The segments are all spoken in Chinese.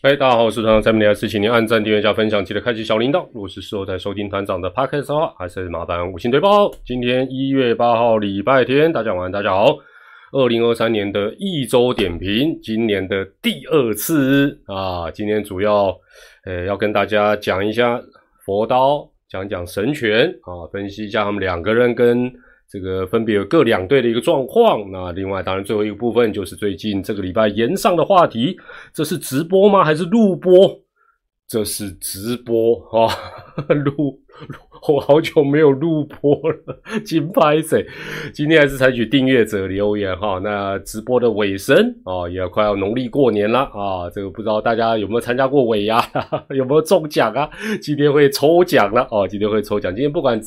嗨，大家好，我是团长蔡明，来是请您按赞、订阅加分享，记得开启小铃铛。如果是事后在收听团长的 podcast 的话，还是麻烦五星推报。今天一月八号，礼拜天，大家晚安，大家好。二零二三年的一周点评，今年的第二次啊，今天主要呃要跟大家讲一下佛刀，讲讲神拳啊，分析一下他们两个人跟。这个分别有各两队的一个状况。那另外，当然最后一个部分就是最近这个礼拜延上的话题，这是直播吗？还是录播？这是直播啊，录我好久没有录播了，金拍谁？今天还是采取订阅者留言哈。那直播的尾声啊，也快要农历过年了啊，这个不知道大家有没有参加过尾牙，有没有中奖啊？今天会抽奖了哦，今天会抽奖。今天不管。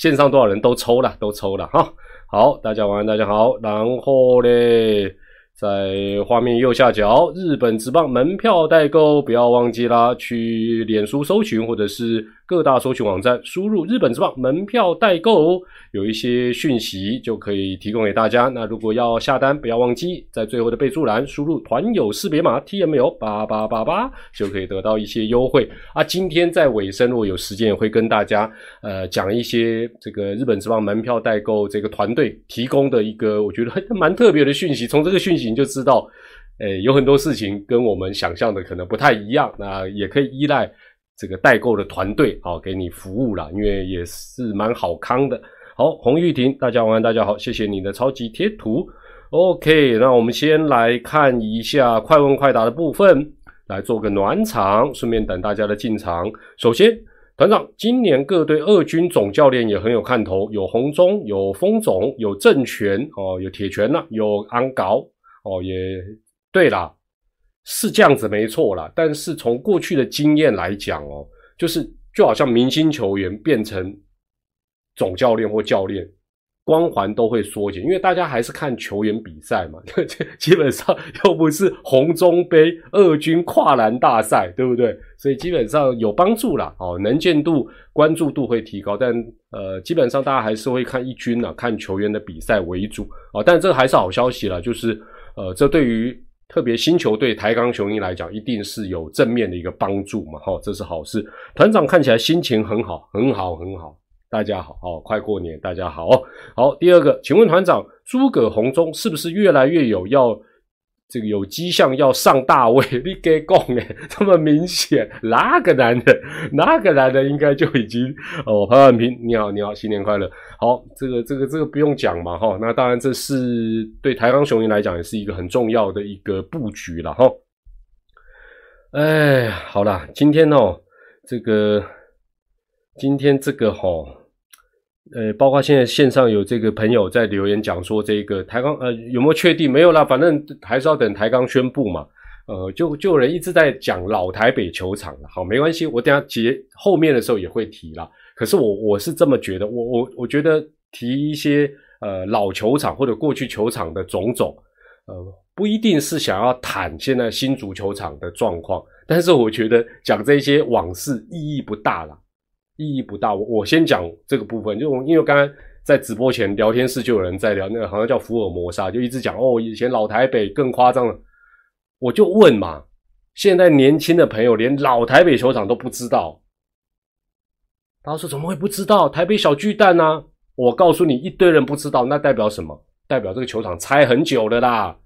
线上多少人都抽了，都抽了哈。好，大家晚安，大家好。然后嘞。在画面右下角，日本职棒门票代购，不要忘记啦，去脸书搜寻或者是各大搜寻网站输入“日本之棒门票代购”，有一些讯息就可以提供给大家。那如果要下单，不要忘记在最后的备注栏输入团友识别码 T M L 八八八八，就可以得到一些优惠啊。今天在尾声，如果有时间，也会跟大家呃讲一些这个日本之棒门票代购这个团队提供的一个我觉得蛮特别的讯息。从这个讯息。你就知道，诶，有很多事情跟我们想象的可能不太一样。那也可以依赖这个代购的团队啊，给你服务了，因为也是蛮好康的。好，洪玉婷，大家晚安，大家好，谢谢你的超级贴图。OK，那我们先来看一下快问快答的部分，来做个暖场，顺便等大家的进场。首先，团长，今年各队二军总教练也很有看头，有洪忠，有风总，有郑权哦，有铁拳呐，有安搞。哦，也对啦，是这样子没错啦。但是从过去的经验来讲哦，就是就好像明星球员变成总教练或教练，光环都会缩减，因为大家还是看球员比赛嘛。基本上又不是红中杯二军跨栏大赛，对不对？所以基本上有帮助啦。哦，能见度、关注度会提高，但呃，基本上大家还是会看一军啊，看球员的比赛为主啊。但这还是好消息了，就是。呃，这对于特别新球队台钢雄鹰来讲，一定是有正面的一个帮助嘛，哈，这是好事。团长看起来心情很好，很好，很好。大家好，哦，快过年，大家好，哦好。第二个，请问团长，诸葛红中是不是越来越有要？这个有迹象要上大位，你给讲诶，这么明显，哪个男的，哪个男的应该就已经哦，潘万平，你好，你好，新年快乐。好，这个这个这个不用讲嘛，哈，那当然这是对台钢雄鹰来讲也是一个很重要的一个布局了，哈。哎，好了，今天哦，这个今天这个哈。呃，包括现在线上有这个朋友在留言讲说，这个台钢呃有没有确定？没有啦，反正还是要等台钢宣布嘛。呃，就就有人一直在讲老台北球场了。好，没关系，我等下结后面的时候也会提啦。可是我我是这么觉得，我我我觉得提一些呃老球场或者过去球场的种种，呃，不一定是想要谈现在新足球场的状况，但是我觉得讲这些往事意义不大了。意义不大，我我先讲这个部分，就因为刚刚在直播前聊天室就有人在聊，那个好像叫福尔摩沙，就一直讲哦，以前老台北更夸张了，我就问嘛，现在年轻的朋友连老台北球场都不知道，他说怎么会不知道？台北小巨蛋呢？我告诉你，一堆人不知道，那代表什么？代表这个球场拆很久了啦，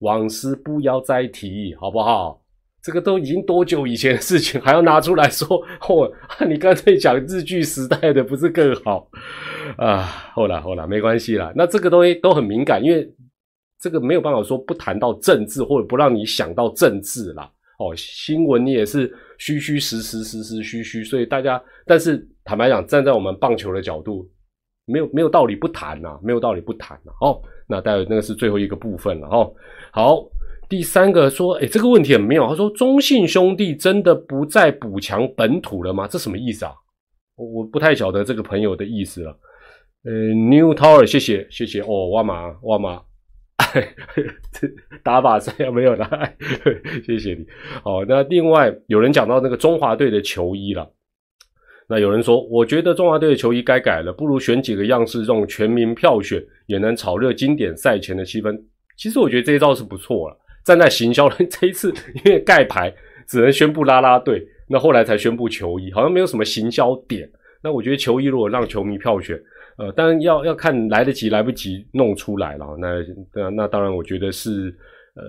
往事不要再提，好不好？这个都已经多久以前的事情，还要拿出来说？嚯 你刚才讲日剧时代的不是更好 啊？后来后来没关系啦。那这个东西都很敏感，因为这个没有办法说不谈到政治，或者不让你想到政治啦。哦，新闻你也是虚虚实实实实虚虚，所以大家，但是坦白讲，站在我们棒球的角度，没有没有道理不谈呐，没有道理不谈呐。哦，那待会那个是最后一个部分了哦。好。第三个说，哎，这个问题很妙。他说，中信兄弟真的不再补强本土了吗？这什么意思啊？我不太晓得这个朋友的意思了。呃，New Tower，谢谢谢谢哦，哇马哇马，打靶赛没有了，谢谢你。好，那另外有人讲到那个中华队的球衣了。那有人说，我觉得中华队的球衣该改了，不如选几个样式，用全民票选，也能炒热经典赛前的气氛。其实我觉得这一招是不错了。站在行销这一次，因为盖牌只能宣布啦啦队，那后来才宣布球衣，好像没有什么行销点。那我觉得球衣如果让球迷票选，呃，当然要要看来得及来不及弄出来了。那那那当然，我觉得是呃，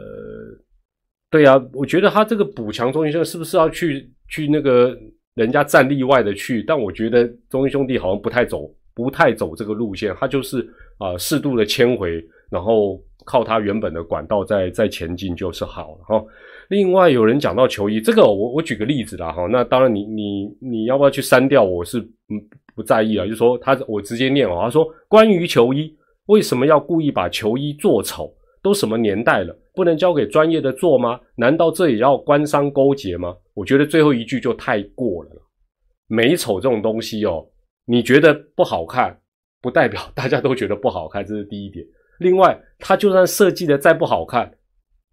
对啊，我觉得他这个补强中心兄是不是要去去那个人家站例外的去？但我觉得中心兄弟好像不太走不太走这个路线，他就是啊适度的迁回，然后靠他原本的管道再再前进就是好了哈。另外有人讲到球衣，这个我我举个例子啦哈。那当然你你你要不要去删掉？我是嗯。不在意啊，就说他，我直接念哦。他说：“关于球衣，为什么要故意把球衣做丑？都什么年代了，不能交给专业的做吗？难道这也要官商勾结吗？”我觉得最后一句就太过了。美丑这种东西哦，你觉得不好看，不代表大家都觉得不好看，这是第一点。另外，他就算设计的再不好看，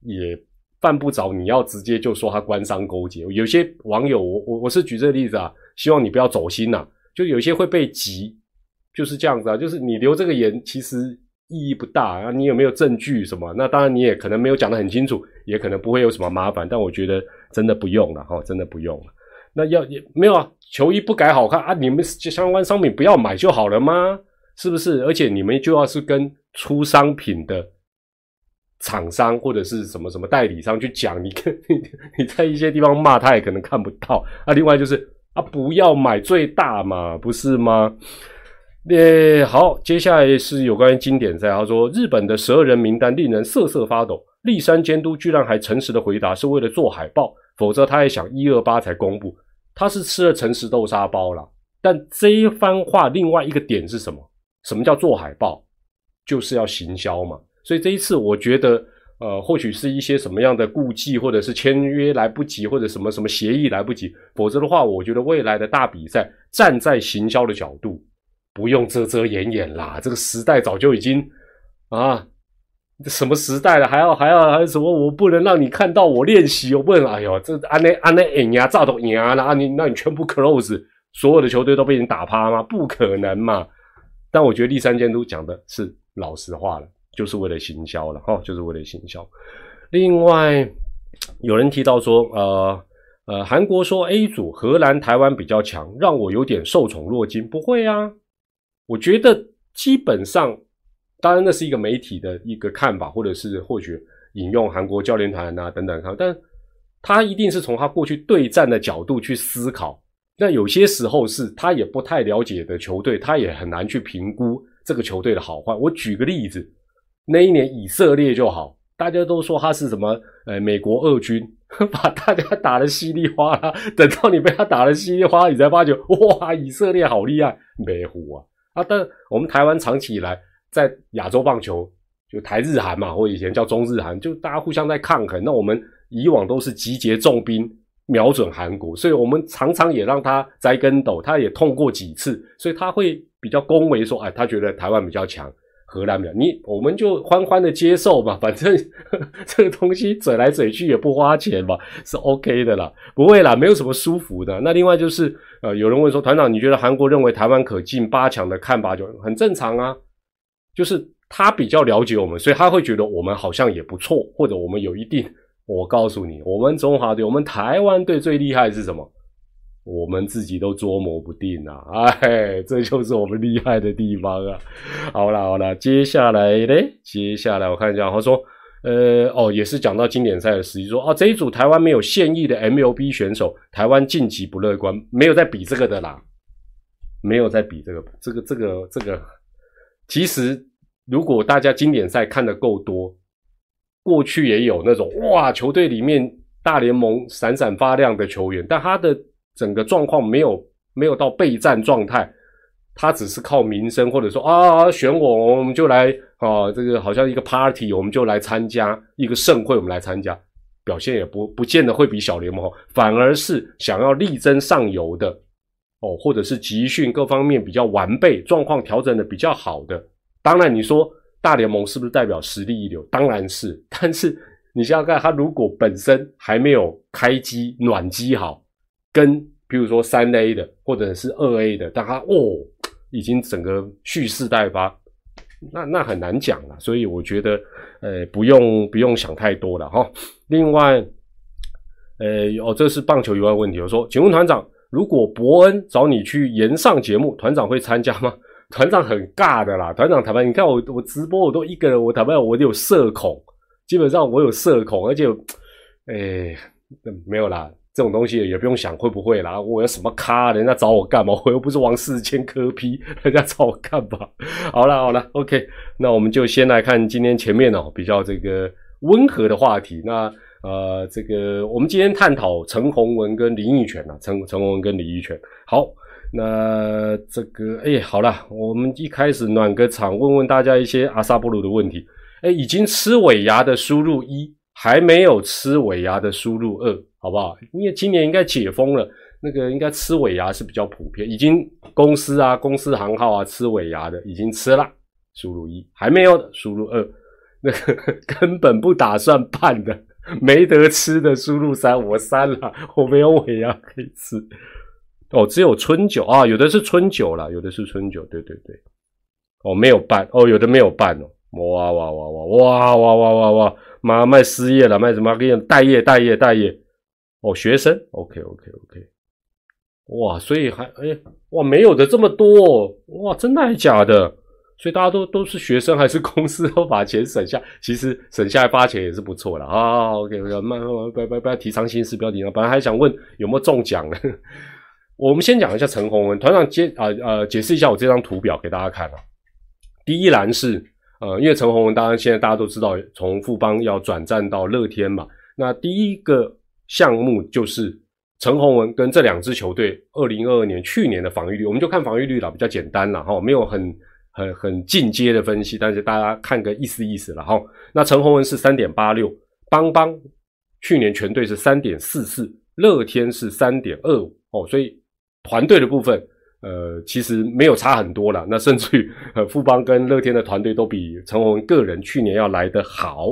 也犯不着你要直接就说他官商勾结。有些网友，我我我是举这个例子啊，希望你不要走心呐。就有些会被急，就是这样子啊。就是你留这个言，其实意义不大啊。你有没有证据什么？那当然你也可能没有讲得很清楚，也可能不会有什么麻烦。但我觉得真的不用了哈，真的不用了。那要也没有啊，球衣不改好看啊，你们相关商品不要买就好了吗？是不是？而且你们就要是跟出商品的厂商或者是什么什么代理商去讲，你跟你你在一些地方骂他也可能看不到啊。另外就是。啊，不要买最大嘛，不是吗？呃，好，接下来是有关于经典赛。他说，日本的十二人名单令人瑟瑟发抖。立山监督居然还诚实的回答，是为了做海报，否则他也想一二八才公布。他是吃了诚实豆沙包了。但这一番话另外一个点是什么？什么叫做海报？就是要行销嘛。所以这一次，我觉得。呃，或许是一些什么样的顾忌，或者是签约来不及，或者什么什么协议来不及，否则的话，我觉得未来的大比赛，站在行销的角度，不用遮遮掩掩啦。这个时代早就已经啊，什么时代了，还要还要还什么？我不能让你看到我练习，我问。哎呦，这安内安内赢呀，炸都赢啊，那你那你全部 close，所有的球队都被你打趴吗？不可能嘛。但我觉得第三监督讲的是老实话了。就是为了行销了哈，就是为了行销。另外，有人提到说，呃呃，韩国说 A 组荷兰、台湾比较强，让我有点受宠若惊。不会啊，我觉得基本上，当然那是一个媒体的一个看法，或者是或许引用韩国教练团啊等等看，但他一定是从他过去对战的角度去思考。那有些时候是他也不太了解的球队，他也很难去评估这个球队的好坏。我举个例子。那一年以色列就好，大家都说他是什么？呃，美国二军 把大家打得稀里哗啦。等到你被他打得稀里哗啦，你才发觉哇，以色列好厉害，没胡啊！啊，但我们台湾长期以来在亚洲棒球，就台日韩嘛，或以前叫中日韩，就大家互相在抗衡。那我们以往都是集结重兵瞄准韩国，所以我们常常也让他栽跟斗，他也痛过几次，所以他会比较恭维说，哎，他觉得台湾比较强。荷兰没有你，我们就欢欢的接受吧。反正 这个东西嘴来嘴去也不花钱嘛，是 OK 的啦。不会啦，没有什么舒服的。那另外就是，呃，有人问说，团长，你觉得韩国认为台湾可进八强的看法就很正常啊？就是他比较了解我们，所以他会觉得我们好像也不错，或者我们有一定。我告诉你，我们中华队，我们台湾队最厉害是什么？我们自己都捉摸不定啊！哎，这就是我们厉害的地方啊！好了好了，接下来呢？接下来我看一下，他说，呃，哦，也是讲到经典赛的时机，说啊，这一组台湾没有现役的 MLB 选手，台湾晋级不乐观，没有在比这个的啦，没有在比这个，这个这个这个，其实如果大家经典赛看的够多，过去也有那种哇，球队里面大联盟闪闪发亮的球员，但他的。整个状况没有没有到备战状态，他只是靠名声，或者说啊选我，我们就来啊这个好像一个 party，我们就来参加一个盛会，我们来参加，表现也不不见得会比小联盟好，反而是想要力争上游的哦，或者是集训各方面比较完备，状况调整的比较好的。当然你说大联盟是不是代表实力一流？当然是，但是你想想看，他如果本身还没有开机暖机好。跟比如说三 A 的或者是二 A 的，但他哦已经整个蓄势待发，那那很难讲了。所以我觉得，呃，不用不用想太多了哈。另外，呃，哦，这是棒球以外问题。我说，请问团长，如果伯恩找你去延上节目，团长会参加吗？团长很尬的啦，团长坦白，你看我我直播我都一个人，我坦白我有社恐，基本上我有社恐，而且，哎，没有啦。这种东西也不用想会不会啦，我有什么咖，人家找我干嘛？我又不是王世坚科批，人家找我干嘛？好了好了，OK，那我们就先来看今天前面哦比较这个温和的话题。那呃，这个我们今天探讨陈宏文跟林奕泉啊，陈陈宏文跟李奕泉。好，那这个哎，好了，我们一开始暖个场，问问大家一些阿萨布鲁的问题。哎，已经吃尾牙的输入一，还没有吃尾牙的输入二。好不好？因为今年应该解封了，那个应该吃尾牙是比较普遍，已经公司啊、公司行号啊吃尾牙的已经吃了，输入一还没有的输入二，那个根本不打算办的没得吃的输入三，我删了，我没有尾牙可以吃。哦，只有春酒啊，有的是春酒了，有的是春酒，对对对。哦，没有办哦，有的没有办哦，哇哇哇哇哇哇哇哇哇，妈卖失业了，卖什么？给你待业待业待业。哦，学生，OK OK OK，哇，所以还哎哇，没有的这么多哇，真的还是假的？所以大家都都是学生还是公司 都把钱省下？其实省下来发钱也是不错的啊。OK OK，慢慢不要不要不要提倡心事，不要提倡。本来还想问有没有中奖呢？我们先讲一下陈宏文团长接啊呃解释一下我这张图表给大家看啊。第一栏是呃，因为陈宏文当然现在大家都知道从富邦要转战到乐天嘛，那第一个。项目就是陈宏文跟这两支球队二零二二年去年的防御率，我们就看防御率了，比较简单了哈，没有很很很进阶的分析，但是大家看个意思意思了哈。那陈宏文是三点八六，邦邦去年全队是三点四四，乐天是三点二五哦，所以团队的部分呃其实没有差很多了，那甚至于呃富邦跟乐天的团队都比陈宏文个人去年要来得好。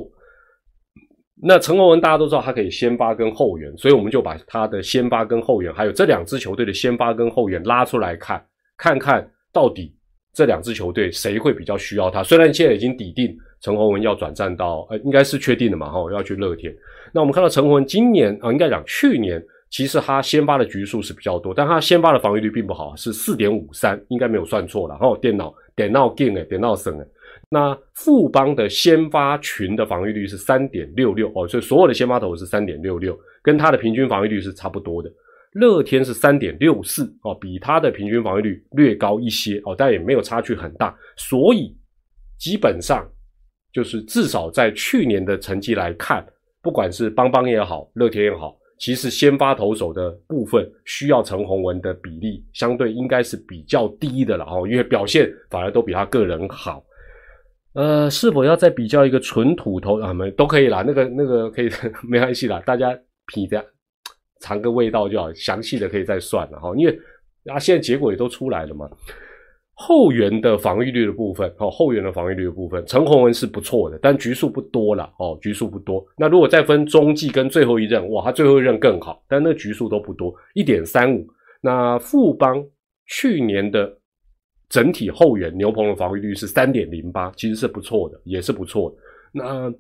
那陈宏文大家都知道，他可以先发跟后援，所以我们就把他的先发跟后援，还有这两支球队的先发跟后援拉出来看，看看到底这两支球队谁会比较需要他。虽然现在已经抵定陈宏文要转战到，呃，应该是确定的嘛，哈，要去乐天。那我们看到陈宏文今年啊，应该讲去年，其实他先发的局数是比较多，但他先发的防御率并不好，是四点五三，应该没有算错了。哈，电脑点闹 game 哎，点闹省哎。那富邦的先发群的防御率是三点六六哦，所以所有的先发投是三点六六，跟他的平均防御率是差不多的。乐天是三点六四哦，比他的平均防御率略高一些哦，但也没有差距很大。所以基本上就是至少在去年的成绩来看，不管是邦邦也好，乐天也好，其实先发投手的部分需要陈宏文的比例相对应该是比较低的了哦，因为表现反而都比他个人好。呃，是否要再比较一个纯土头啊？没都可以啦，那个那个可以 没关系啦，大家品着尝个味道就好。详细的可以再算了哈，因为啊，现在结果也都出来了嘛。后援的防御率的部分，哦，后援的防御率的部分，陈宏文是不错的，但局数不多了哦，局数不多。那如果再分中继跟最后一任，哇，他最后一任更好，但那局数都不多，一点三五。那富邦去年的。整体后援牛棚的防御率是三点零八，其实是不错的，也是不错的。那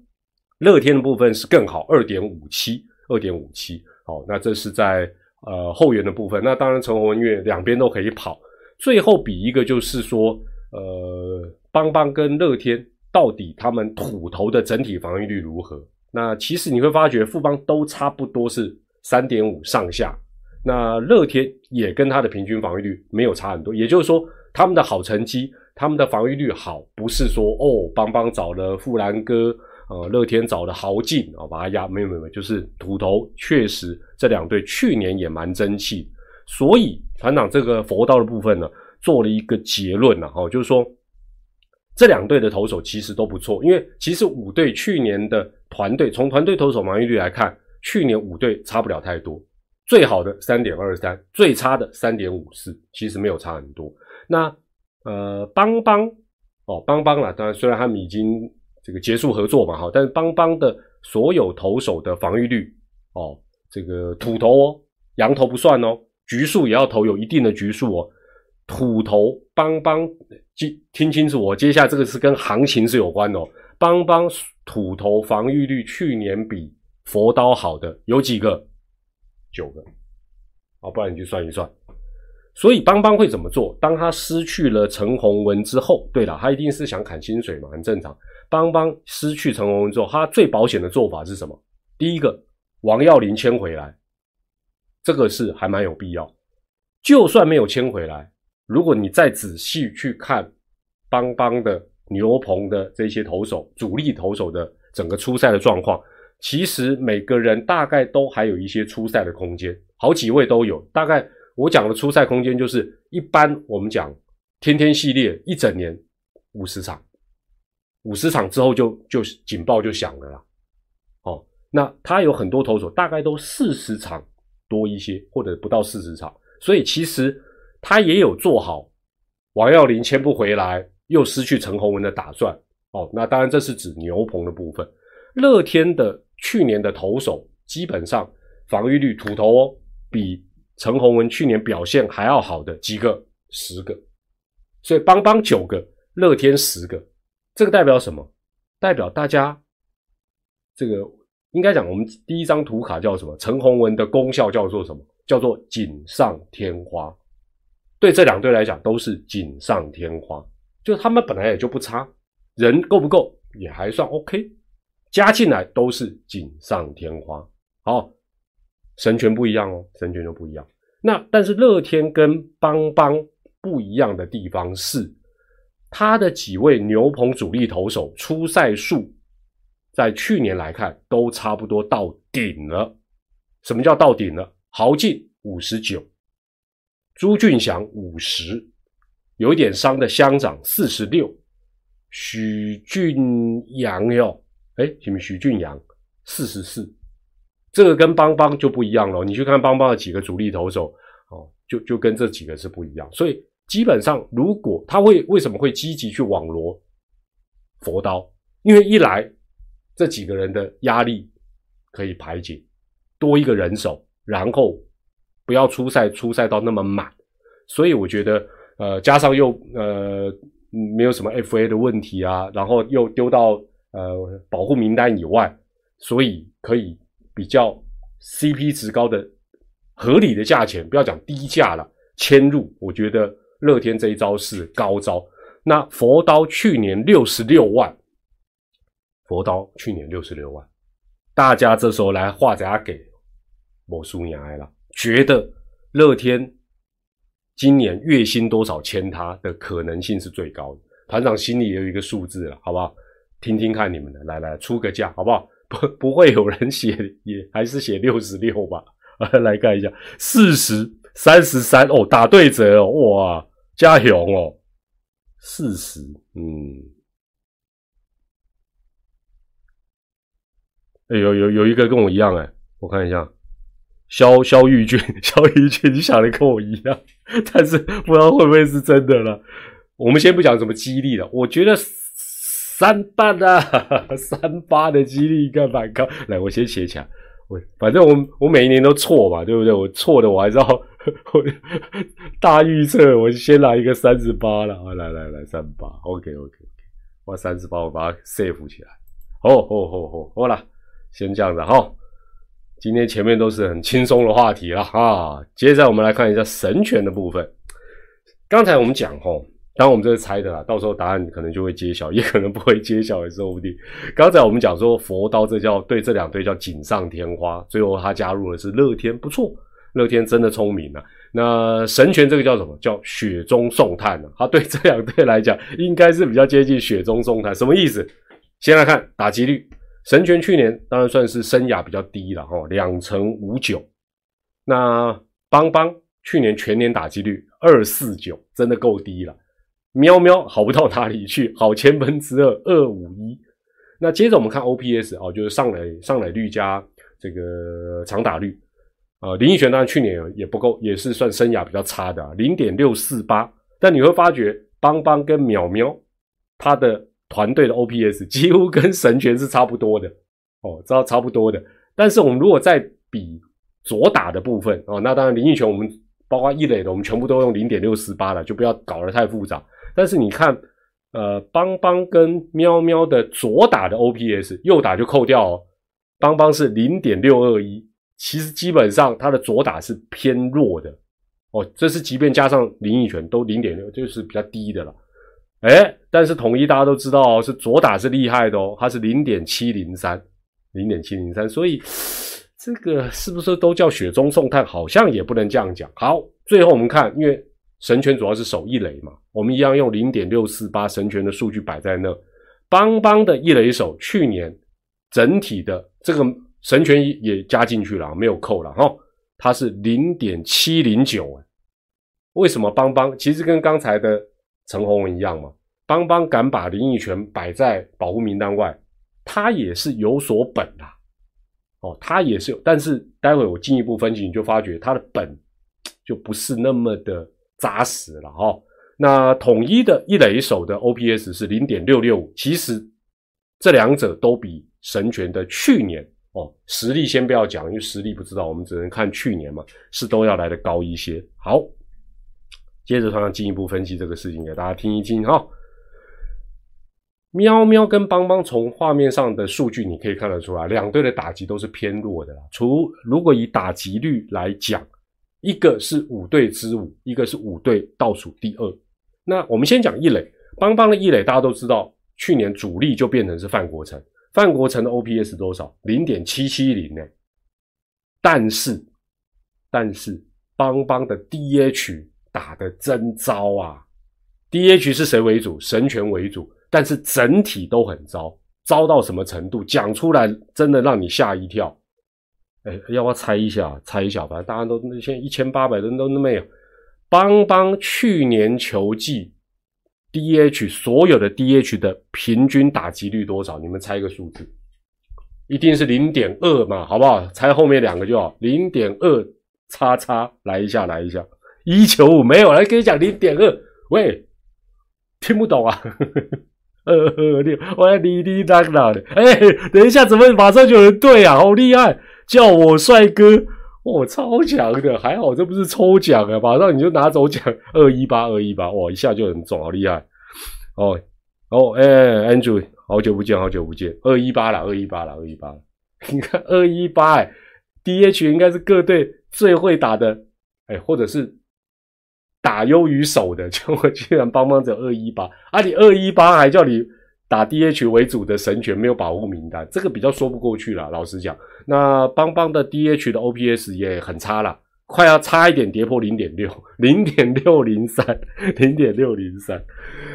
乐天的部分是更好，二点五七，二点五七。好，那这是在呃后援的部分。那当然，陈宏文因为两边都可以跑，最后比一个就是说，呃，邦邦跟乐天到底他们土头的整体防御率如何？那其实你会发觉富邦都差不多是三点五上下，那乐天也跟他的平均防御率没有差很多，也就是说。他们的好成绩，他们的防御率好，不是说哦，邦邦找了富兰哥，呃，乐天找了豪进啊，把他压，没有没有，就是土头确实这两队去年也蛮争气，所以团长这个佛道的部分呢，做了一个结论了哈，就是说这两队的投手其实都不错，因为其实五队去年的团队从团队投手防御率来看，去年五队差不了太多，最好的三点二三，最差的三点五四，其实没有差很多。那呃，邦邦哦，邦邦啦，当然虽然他们已经这个结束合作嘛，哈，但是邦邦的所有投手的防御率哦，这个土头哦，羊头不算哦，局数也要投有一定的局数哦，土头邦邦记听清楚哦，接下来这个是跟行情是有关的哦，邦邦土头防御率去年比佛刀好的有几个？九个，啊，不然你去算一算。所以邦邦会怎么做？当他失去了陈宏文之后，对了，他一定是想砍薪水嘛，很正常。邦邦失去陈宏文之后，他最保险的做法是什么？第一个，王耀林签回来，这个是还蛮有必要。就算没有签回来，如果你再仔细去看邦邦的牛棚的这些投手、主力投手的整个出赛的状况，其实每个人大概都还有一些出赛的空间，好几位都有，大概。我讲的出赛空间就是一般我们讲天天系列一整年五十场，五十场之后就就警报就响了啦。哦，那他有很多投手大概都四十场多一些，或者不到四十场，所以其实他也有做好王耀林签不回来又失去陈宏文的打算。哦，那当然这是指牛棚的部分。乐天的去年的投手基本上防御率土投哦比。陈宏文去年表现还要好的几个，十个，所以邦邦九个，乐天十个，这个代表什么？代表大家这个应该讲，我们第一张图卡叫什么？陈宏文的功效叫做什么？叫做锦上添花。对这两队来讲都是锦上添花，就他们本来也就不差，人够不够也还算 OK，加进来都是锦上添花。好。神权不一样哦，神权就不一样。那但是乐天跟邦邦不一样的地方是，他的几位牛棚主力投手出赛数，在去年来看都差不多到顶了。什么叫到顶了？豪进五十九，朱俊祥五十，有一点伤的乡长四十六，许俊阳哟，哎，什么许俊阳四十四。这个跟邦邦就不一样了，你去看邦邦的几个主力投手，哦，就就跟这几个是不一样。所以基本上，如果他会为什么会积极去网罗佛刀？因为一来这几个人的压力可以排解，多一个人手，然后不要出赛出赛到那么满。所以我觉得，呃，加上又呃没有什么 FA 的问题啊，然后又丢到呃保护名单以外，所以可以。比较 CP 值高的合理的价钱，不要讲低价了，迁入，我觉得乐天这一招是高招。那佛刀去年六十六万，佛刀去年六十六万，大家这时候来画家给某叔娘来了，觉得乐天今年月薪多少签他的可能性是最高的。团长心里也有一个数字了，好不好？听听看你们的，来来出个价，好不好？不不会有人写，也还是写六十六吧。来看一下，四十三十三哦，打对折哦，哇，加油哦，四十，嗯，有有有一个跟我一样哎，我看一下，肖肖玉俊，肖玉俊，你想的跟我一样，但是不知道会不会是真的了。我们先不讲什么激励了，我觉得。三八啊，三八的 几率应该蛮高。来，我先写起来。我反正我我每一年都错嘛，对不对？我错的我还是要我大预测，我先来一个三十八了。来来来，三八，OK OK OK，我三十八，我把它 save 起来。哦哦哦哦，好了，先这样子哈。今天前面都是很轻松的话题了哈，接着我们来看一下神权的部分。刚才我们讲吼。当，我们这是猜的啦，到时候答案可能就会揭晓，也可能不会揭晓，也说不定。刚才我们讲说佛刀，这叫对这两队叫锦上添花。最后他加入的是乐天，不错，乐天真的聪明啊。那神权这个叫什么？叫雪中送炭呢？他对这两队来讲，应该是比较接近雪中送炭。什么意思？先来看打击率，神权去年当然算是生涯比较低了哈，两成五九。那邦邦去年全年打击率二四九，真的够低了。喵喵好不到哪里去，好千分之二二五一。那接着我们看 OPS 哦，就是上垒上垒率加这个长打率啊。林奕泉当然去年也不够，也是算生涯比较差的，零点六四八。但你会发觉邦邦跟淼喵他的团队的 OPS 几乎跟神权是差不多的哦，知道差不多的。但是我们如果再比左打的部分哦，那当然林奕泉我们包括一垒的，我们全部都用零点六四八了，就不要搞得太复杂。但是你看，呃，邦邦跟喵喵的左打的 OPS，右打就扣掉哦。邦邦是零点六二一，其实基本上他的左打是偏弱的哦，这是即便加上林奕泉都零点六，就是比较低的了。哎，但是统一大家都知道哦，是左打是厉害的哦，它是零点七零三，零点七零三，所以这个是不是都叫雪中送炭？好像也不能这样讲。好，最后我们看，因为神权主要是守一垒嘛，我们一样用零点六四八神权的数据摆在那，邦邦的一垒手去年整体的这个神权也加进去了，没有扣了哈，它是零点七零九。为什么邦邦？其实跟刚才的。陈宏文一样嘛，邦邦敢把林奕泉摆在保护名单外，他也是有所本的，哦，他也是有，但是待会我进一步分析，你就发觉他的本就不是那么的扎实了哈。那统一的一垒手的 OPS 是零点六六五，其实这两者都比神权的去年哦实力先不要讲，因为实力不知道，我们只能看去年嘛，是都要来的高一些。好。接着，同样进一步分析这个事情给大家听一听哈。喵喵跟邦邦从画面上的数据你可以看得出来，两队的打击都是偏弱的啦。除如果以打击率来讲，一个是五队之五，一个是五队倒数第二。那我们先讲一垒，邦邦的一垒大家都知道，去年主力就变成是范国成，范国成的 OPS 多少？零点七七零呢。但是，但是邦邦的 DH。打的真糟啊！DH 是谁为主？神权为主，但是整体都很糟，糟到什么程度？讲出来真的让你吓一跳。哎，要不要猜一下？猜一下吧。大家都那现在一千八百人都没有。邦邦去年球季 DH 所有的 DH 的平均打击率多少？你们猜一个数字，一定是零点二嘛，好不好？猜后面两个就好，零点二叉叉，来一下，来一下。一九五没有，来跟你讲零点二，喂，听不懂啊？二二六，我要滴滴答答的。哎，等一下，怎么马上就有人对啊？好厉害，叫我帅哥，哇，超强的，还好这不是抽奖啊，马上你就拿走奖，二一八二一八，哇，一下就很中，好厉害。哦哦，哎，Andrew，好久不见，好久不见，二一八了，二一八了，二一八，你看二一八，哎，DH 应该是各队最会打的，哎，或者是。打优于守的，就我居然帮帮只有二一八，啊，你二一八还叫你打 DH 为主的神权没有保护名单，这个比较说不过去了。老实讲，那邦邦的 DH 的 OPS 也很差了，快要差一点跌破零点六，零点六零三，零点六零三。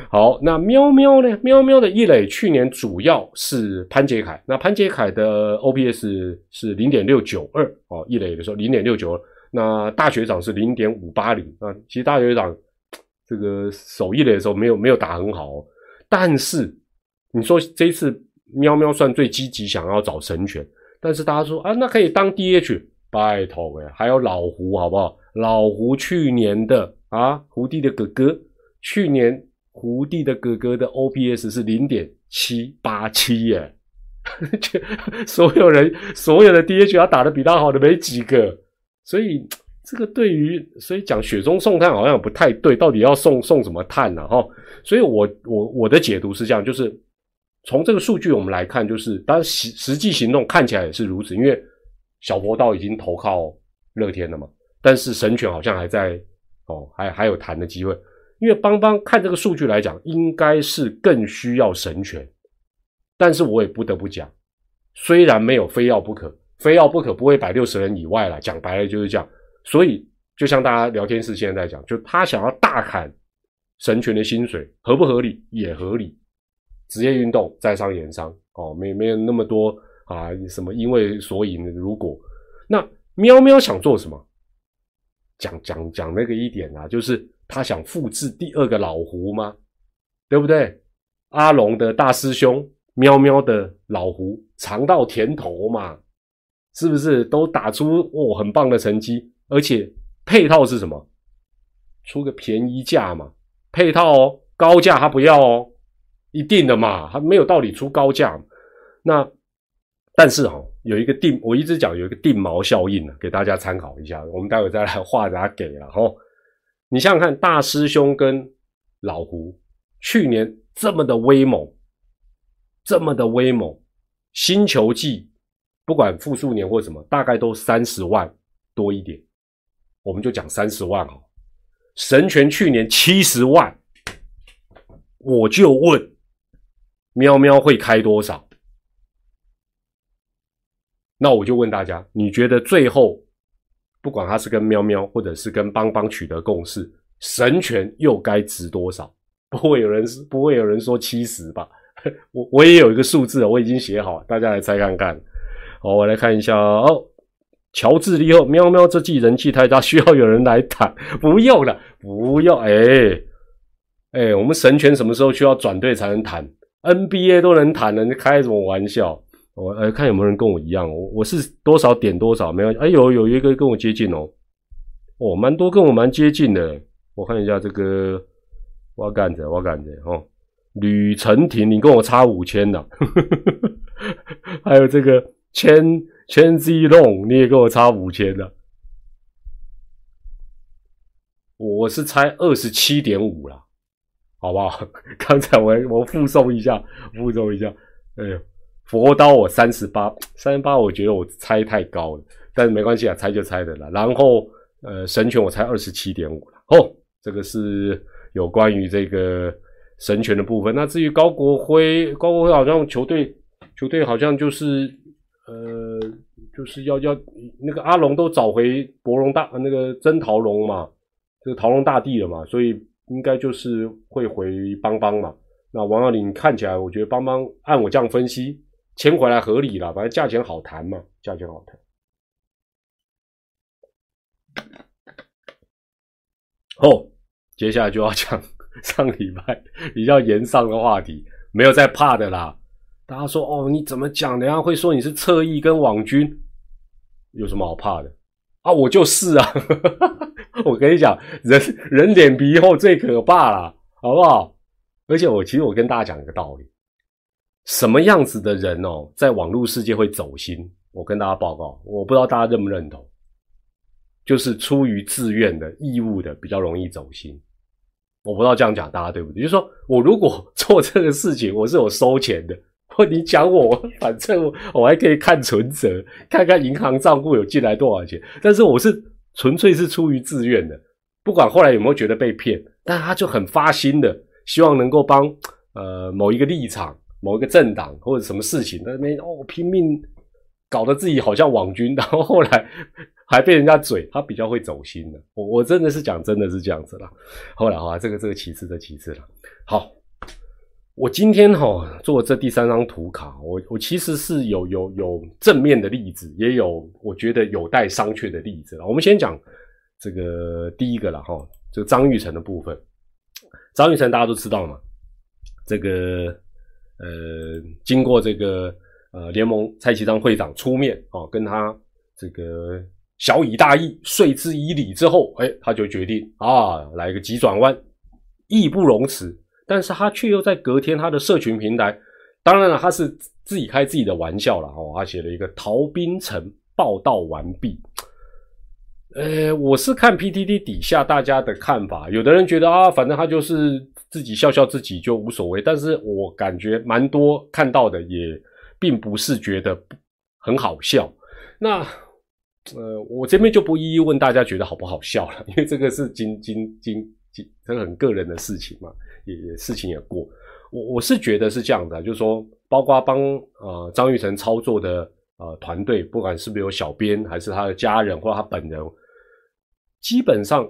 好，那喵喵呢？喵喵的易磊去年主要是潘杰凯，那潘杰凯的 OPS 是零点六九二哦，易磊的时候零点六九二。那大学长是零点五八零啊，其实大学长这个守一垒的时候没有没有打很好，但是你说这次喵喵算最积极想要找神权，但是大家说啊，那可以当 DH，拜托哎，还有老胡好不好？老胡去年的啊，胡弟的哥哥，去年胡弟的哥哥的 OPS 是零点七八七耶，所有人所有的 DH 要打的比他好的没几个。所以这个对于，所以讲雪中送炭好像不太对，到底要送送什么炭呢？哈，所以我我我的解读是这样，就是从这个数据我们来看，就是当实实际行动看起来也是如此，因为小佛道已经投靠乐天了嘛，但是神犬好像还在哦，还还有谈的机会，因为邦邦看这个数据来讲，应该是更需要神犬，但是我也不得不讲，虽然没有非要不可。非要不可，不会摆六十人以外了。讲白了就是这样。所以，就像大家聊天室现在在讲，就他想要大砍神权的薪水，合不合理？也合理。职业运动在商言商哦，没没有那么多啊，什么因为所以如果那喵喵想做什么？讲讲讲那个一点啊，就是他想复制第二个老胡吗？对不对？阿龙的大师兄，喵喵的老胡尝到甜头嘛。是不是都打出哦很棒的成绩？而且配套是什么？出个便宜价嘛，配套哦，高价他不要哦，一定的嘛，他没有道理出高价。那但是哈，有一个定，我一直讲有一个定锚效应呢，给大家参考一下。我们待会再来画它给了哈。你想想看，大师兄跟老胡去年这么的威猛，这么的威猛，新球季。不管复数年或什么，大概都三十万多一点，我们就讲三十万哦。神权去年七十万，我就问，喵喵会开多少？那我就问大家，你觉得最后，不管他是跟喵喵，或者是跟邦邦取得共识，神权又该值多少？不会有人不会有人说七十吧？我我也有一个数字，我已经写好，大家来猜看看。好，我来看一下哦。乔治利后，喵喵这季人气太大，需要有人来谈。不用了，不用。哎哎，我们神权什么时候需要转队才能谈？NBA 都能谈了，你开什么玩笑？我呃看有没有人跟我一样，我我是多少点多少没有？哎有有一个跟我接近哦，哦蛮多跟我蛮接近的。我看一下这个，我干着我干着哦，吕成廷你跟我差五千呢，还有这个千千 Z long 你也跟我差五千呢，我是猜二十七点五了，好不好？刚才我我附送一下，附送一下，哎呦。佛刀我三十八，三十八，我觉得我猜太高了，但是没关系啊，猜就猜的了。然后，呃，神权我猜二十七点五了。哦，这个是有关于这个神权的部分。那至于高国辉，高国辉好像球队球队好像就是，呃，就是要要那个阿龙都找回博龙大那个真桃龙嘛，这个桃龙大帝了嘛，所以应该就是会回邦邦嘛。那王耀林看起来，我觉得邦邦按我这样分析。签回来合理了，反正价钱好谈嘛，价钱好谈。哦，接下来就要讲 上礼拜比较严上的话题，没有在怕的啦。大家说哦，你怎么讲？人家会说你是侧翼跟网军，有什么好怕的啊？我就是啊，我跟你讲，人人脸皮厚最可怕了，好不好？而且我其实我跟大家讲一个道理。什么样子的人哦，在网络世界会走心？我跟大家报告，我不知道大家认不认同，就是出于自愿的、义务的，比较容易走心。我不知道这样讲大家对不对？就是说我如果做这个事情，我是有收钱的，你讲我，反正我还可以看存折，看看银行账户有进来多少钱。但是我是纯粹是出于自愿的，不管后来有没有觉得被骗，但他就很发心的，希望能够帮呃某一个立场。某一个政党或者什么事情，那边哦拼命搞得自己好像网军，然后后来 还被人家嘴，他比较会走心的。我我真的是讲，真的是这样子啦。后来哈，这个这个其次的其次了。好，我今天哈做这第三张图卡，我我其实是有有有正面的例子，也有我觉得有待商榷的例子。我们先讲这个第一个了哈，这个张玉成的部分。张玉成大家都知道嘛，这个。呃，经过这个呃联盟蔡其章会长出面啊，跟他这个小以大义，说之以理之后，哎，他就决定啊，来个急转弯，义不容辞。但是他却又在隔天他的社群平台，当然了，他是自己开自己的玩笑了哦，他写了一个逃兵城报道完毕。呃，我是看 PTT 底下大家的看法，有的人觉得啊，反正他就是。自己笑笑自己就无所谓，但是我感觉蛮多看到的也并不是觉得很好笑。那呃，我这边就不一一问大家觉得好不好笑了，因为这个是今今今今这很个人的事情嘛，也事情也过。我我是觉得是这样的，就是说，包括帮呃张玉成操作的呃团队，不管是不是有小编，还是他的家人或者他本人，基本上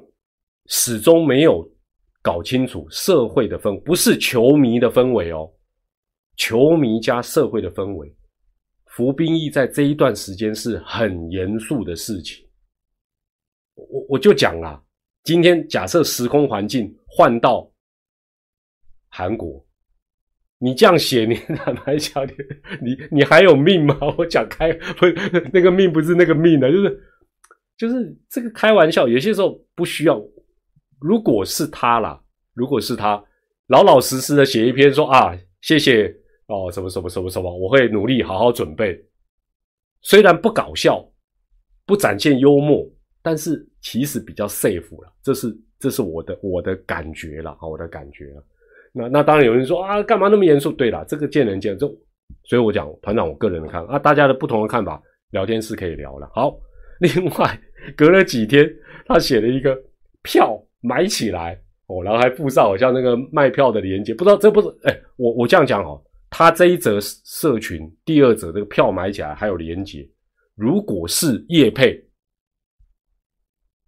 始终没有。搞清楚社会的氛，不是球迷的氛围哦，球迷加社会的氛围，服兵役在这一段时间是很严肃的事情。我我就讲啦，今天假设时空环境换到韩国，你这样写，你坦白讲，你 你你还有命吗？我讲开不，那个命不是那个命的，就是就是这个开玩笑，有些时候不需要。如果是他啦，如果是他，老老实实的写一篇说啊，谢谢哦，什么什么什么什么，我会努力好好准备。虽然不搞笑，不展现幽默，但是其实比较 safe 了。这是这是我的我的感觉了啊，我的感觉了。那那当然有人说啊，干嘛那么严肃？对了，这个见仁见智。所以我讲团长我个人的看法啊，大家的不同的看法，聊天是可以聊了。好，另外隔了几天，他写了一个票买起来哦，然后还附上好像那个卖票的链接，不知道这不是哎，我我这样讲哦，他这一则社群第二则这个票买起来还有链接，如果是叶配，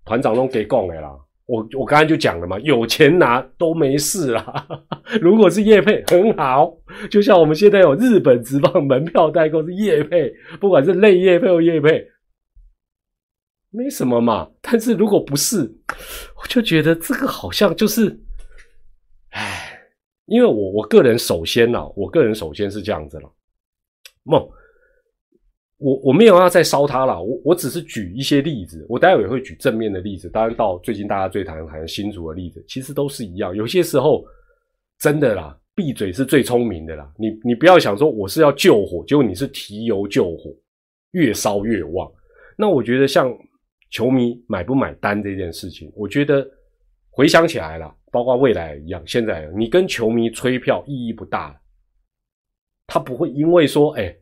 团长都给供的啦。我我刚才就讲了嘛，有钱拿都没事啦。如果是叶配很好，就像我们现在有日本直棒门票代购是叶配，不管是类叶配或叶配，没什么嘛。但是如果不是，我就觉得这个好像就是，唉，因为我我个人首先呢，我个人首先是这样子了，梦。我我没有要再烧他了，我我只是举一些例子，我待会也会举正面的例子，当然到最近大家最谈谈新竹的例子，其实都是一样。有些时候真的啦，闭嘴是最聪明的啦。你你不要想说我是要救火，结果你是提油救火，越烧越旺。那我觉得像球迷买不买单这件事情，我觉得回想起来了，包括未来一样，现在你跟球迷吹票意义不大，他不会因为说哎。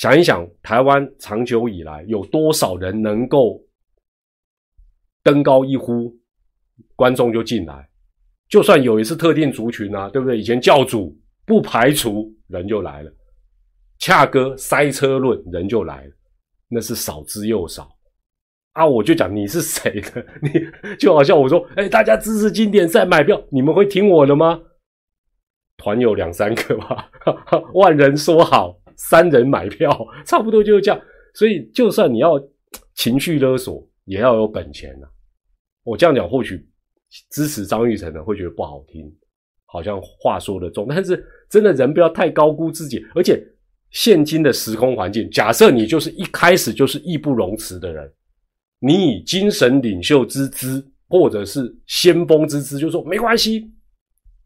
想一想，台湾长久以来有多少人能够登高一呼，观众就进来？就算有一次特定族群啊，对不对？以前教主不排除人就来了，恰哥塞车论人就来了，那是少之又少啊！我就讲你是谁的，你就好像我说，哎，大家支持经典赛买票，你们会听我的吗？团友两三个吧，万人说好。三人买票，差不多就是这样。所以，就算你要情绪勒索，也要有本钱呐。我这样讲，或许支持张玉成的会觉得不好听，好像话说的重。但是，真的人不要太高估自己。而且，现今的时空环境，假设你就是一开始就是义不容辞的人，你以精神领袖之姿，或者是先锋之姿，就说没关系，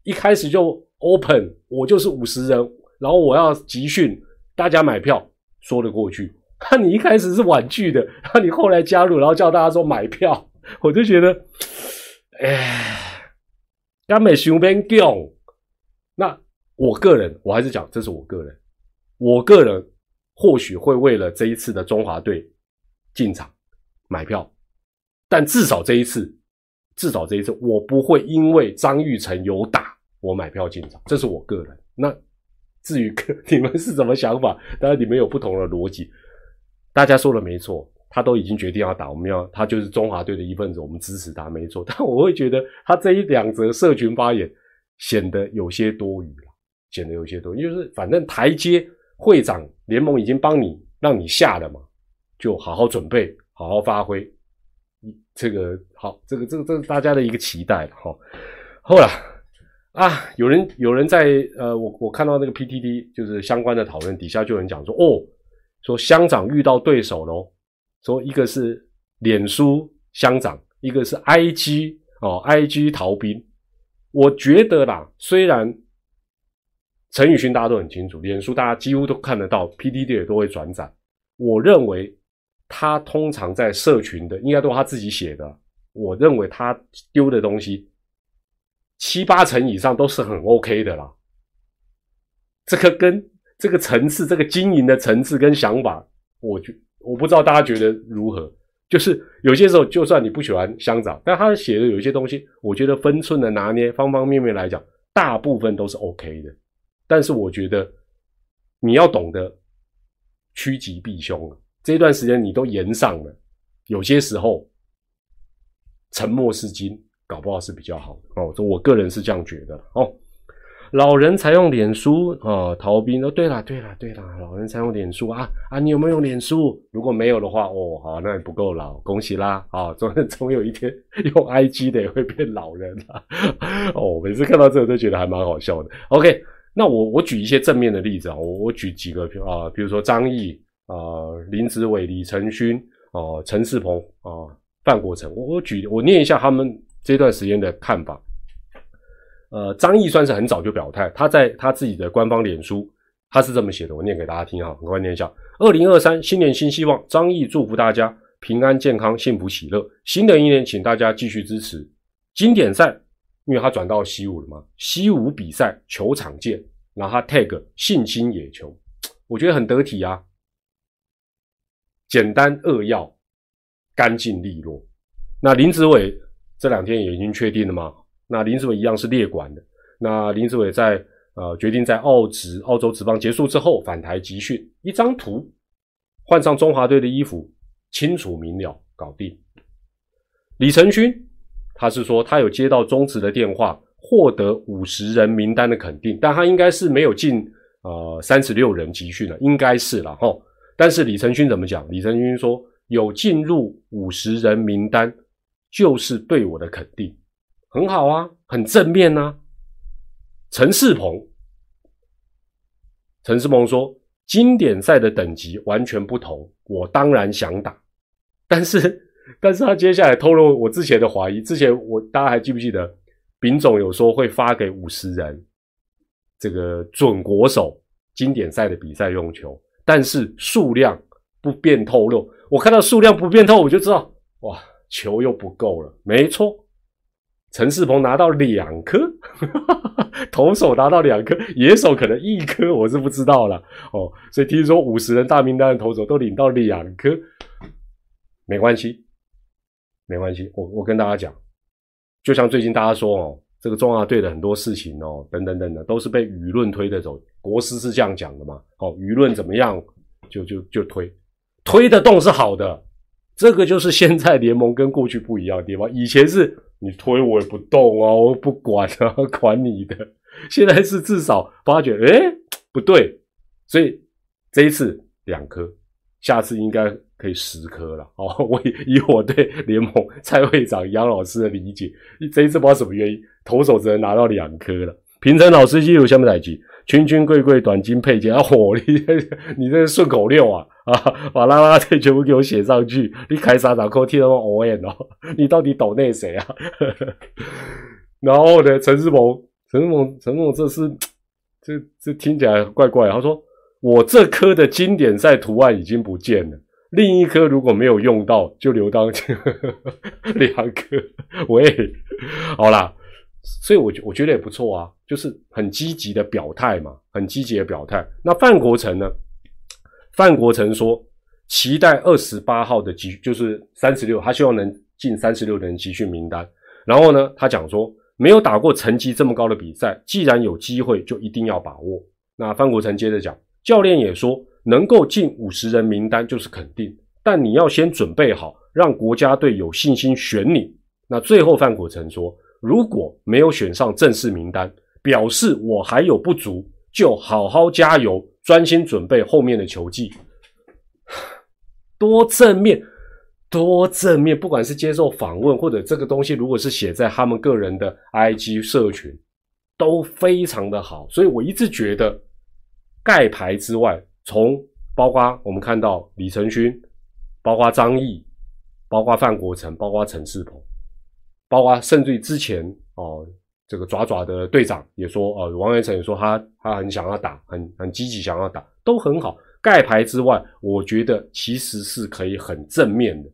一开始就 open，我就是五十人，然后我要集训。大家买票说得过去，那 你一开始是婉拒的，那 你后来加入，然后叫大家说买票，我就觉得，哎，根本想变强。那我个人，我还是讲，这是我个人，我个人或许会为了这一次的中华队进场买票，但至少这一次，至少这一次，我不会因为张玉成有打我买票进场，这是我个人。那。至于你们是什么想法？当然你们有不同的逻辑。大家说的没错，他都已经决定要打，我们要他就是中华队的一份子，我们支持他没错。但我会觉得他这一两则社群发言显得有些多余了，显得有些多余。就是反正台阶会长联盟已经帮你让你下了嘛，就好好准备，好好发挥。这个好，这个这个这是大家的一个期待了哈。后来。啊，有人有人在呃，我我看到那个 PTT 就是相关的讨论底下就有人讲说，哦，说乡长遇到对手喽，说一个是脸书乡长，一个是 IG 哦，IG 逃兵。我觉得啦，虽然陈宇勋大家都很清楚，脸书大家几乎都看得到，PTT 也都会转载。我认为他通常在社群的，应该都是他自己写的。我认为他丢的东西。七八成以上都是很 OK 的啦，这个跟这个层次、这个经营的层次跟想法，我觉我不知道大家觉得如何。就是有些时候，就算你不喜欢乡长，但他写的有一些东西，我觉得分寸的拿捏，方方面面来讲，大部分都是 OK 的。但是我觉得你要懂得趋吉避凶了。这段时间你都延上了，有些时候沉默是金。搞不好是比较好的哦，这我个人是这样觉得哦。老人才用脸书啊，逃兵哦，对了对了对了，老人才用脸书啊啊，你有没有用脸书？如果没有的话，哦好，那也不够老，恭喜啦啊，总 总有一天用 IG 的也会变老人啦。哦，每次看到这个都觉得还蛮好笑的。OK，那我我举一些正面的例子啊，我我举几个啊，比如说张毅啊、林子伟、李承勋啊、陈世鹏啊、范国成，我我举我念一下他们。这段时间的看法，呃，张毅算是很早就表态，他在他自己的官方脸书，他是这么写的，我念给大家听哈，很快念一下。二零二三新年新希望，张毅祝福大家平安健康、幸福喜乐。新的一年，请大家继续支持经典赛，因为他转到西武了嘛，西武比赛球场见。然后他 tag 信心野球，我觉得很得体啊，简单扼要，干净利落。那林子伟这两天也已经确定了嘛？那林志伟一样是列管的。那林志伟在呃决定在澳职澳洲职棒结束之后返台集训，一张图换上中华队的衣服，清楚明了，搞定。李承勋他是说他有接到中职的电话。获得五十人名单的肯定，但他应该是没有进呃三十六人集训了，应该是了哈。但是李承勋怎么讲？李承勋说有进入五十人名单，就是对我的肯定，很好啊，很正面呐。陈世鹏，陈世鹏说经典赛的等级完全不同，我当然想打，但是但是他接下来透露我之前的怀疑，之前我大家还记不记得？丙总有说会发给五十人这个准国手经典赛的比赛用球，但是数量不便透露。我看到数量不便透，我就知道哇，球又不够了。没错，陈世鹏拿到两颗，投手拿到两颗，野手可能一颗，我是不知道了哦。所以听说五十人大名单的投手都领到两颗，没关系，没关系。我我跟大家讲。就像最近大家说哦，这个中华队的很多事情哦，等等等等，都是被舆论推的走。国师是这样讲的嘛？哦，舆论怎么样，就就就推，推得动是好的。这个就是现在联盟跟过去不一样的地方。以前是你推我也不动啊，我不管啊，管你的。现在是至少发觉，哎，不对，所以这一次两颗，下次应该。可以十颗了哦！我以以我对联盟蔡会长杨老师的理解，这一次不知道什么原因，投手只能拿到两颗了。平成老师记录下面来句：君君贵贵短金配件 啊！火力，你这顺口溜啊啊！把拉拉队全部给我写上去。你开啥场扣替他们 O N 哦？你到底抖那谁啊？然后呢？陈世鹏，陈世鹏，陈世鹏，这是这这听起来怪怪。他说：我这颗的经典赛图案已经不见了。另一颗如果没有用到，就留当两颗。喂，好啦，所以我觉我觉得也不错啊，就是很积极的表态嘛，很积极的表态。那范国成呢？范国成说，期待二十八号的集，就是三十六，他希望能进三十六人集训名单。然后呢，他讲说，没有打过成绩这么高的比赛，既然有机会，就一定要把握。那范国成接着讲，教练也说。能够进五十人名单就是肯定，但你要先准备好，让国家队有信心选你。那最后范国成说，如果没有选上正式名单，表示我还有不足，就好好加油，专心准备后面的球技。多正面，多正面！不管是接受访问，或者这个东西如果是写在他们个人的 IG 社群，都非常的好。所以我一直觉得盖牌之外。从包括我们看到李承勋，包括张毅，包括范国成，包括陈世鹏，包括甚至于之前哦，这个爪爪的队长也说，哦，王元成也说他他很想要打，很很积极想要打，都很好。盖牌之外，我觉得其实是可以很正面的，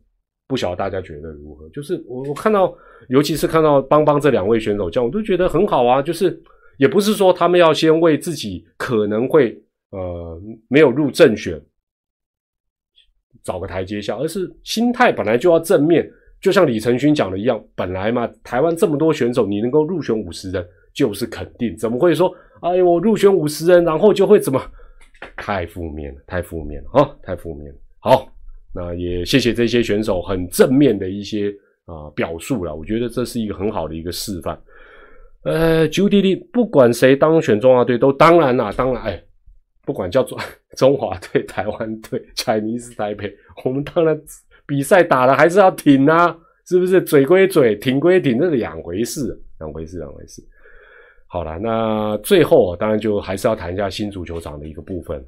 不晓得大家觉得如何？就是我我看到，尤其是看到邦邦这两位选手这样，我都觉得很好啊。就是也不是说他们要先为自己可能会。呃，没有入正选，找个台阶下，而是心态本来就要正面，就像李承勋讲的一样，本来嘛，台湾这么多选手，你能够入选五十人就是肯定，怎么会说，哎呦，我入选五十人，然后就会怎么？太负面了，太负面了啊，太负面了。好，那也谢谢这些选手很正面的一些啊表述了，我觉得这是一个很好的一个示范。呃，九弟弟，不管谁当选中华队，都当然啦，当然，哎。不管叫做 中华队、台湾队、Chinese 台北，我们当然比赛打了还是要挺啊，是不是？嘴归嘴，挺归挺，这是两回事，两回事，两回事。好了，那最后当然就还是要谈一下新足球场的一个部分。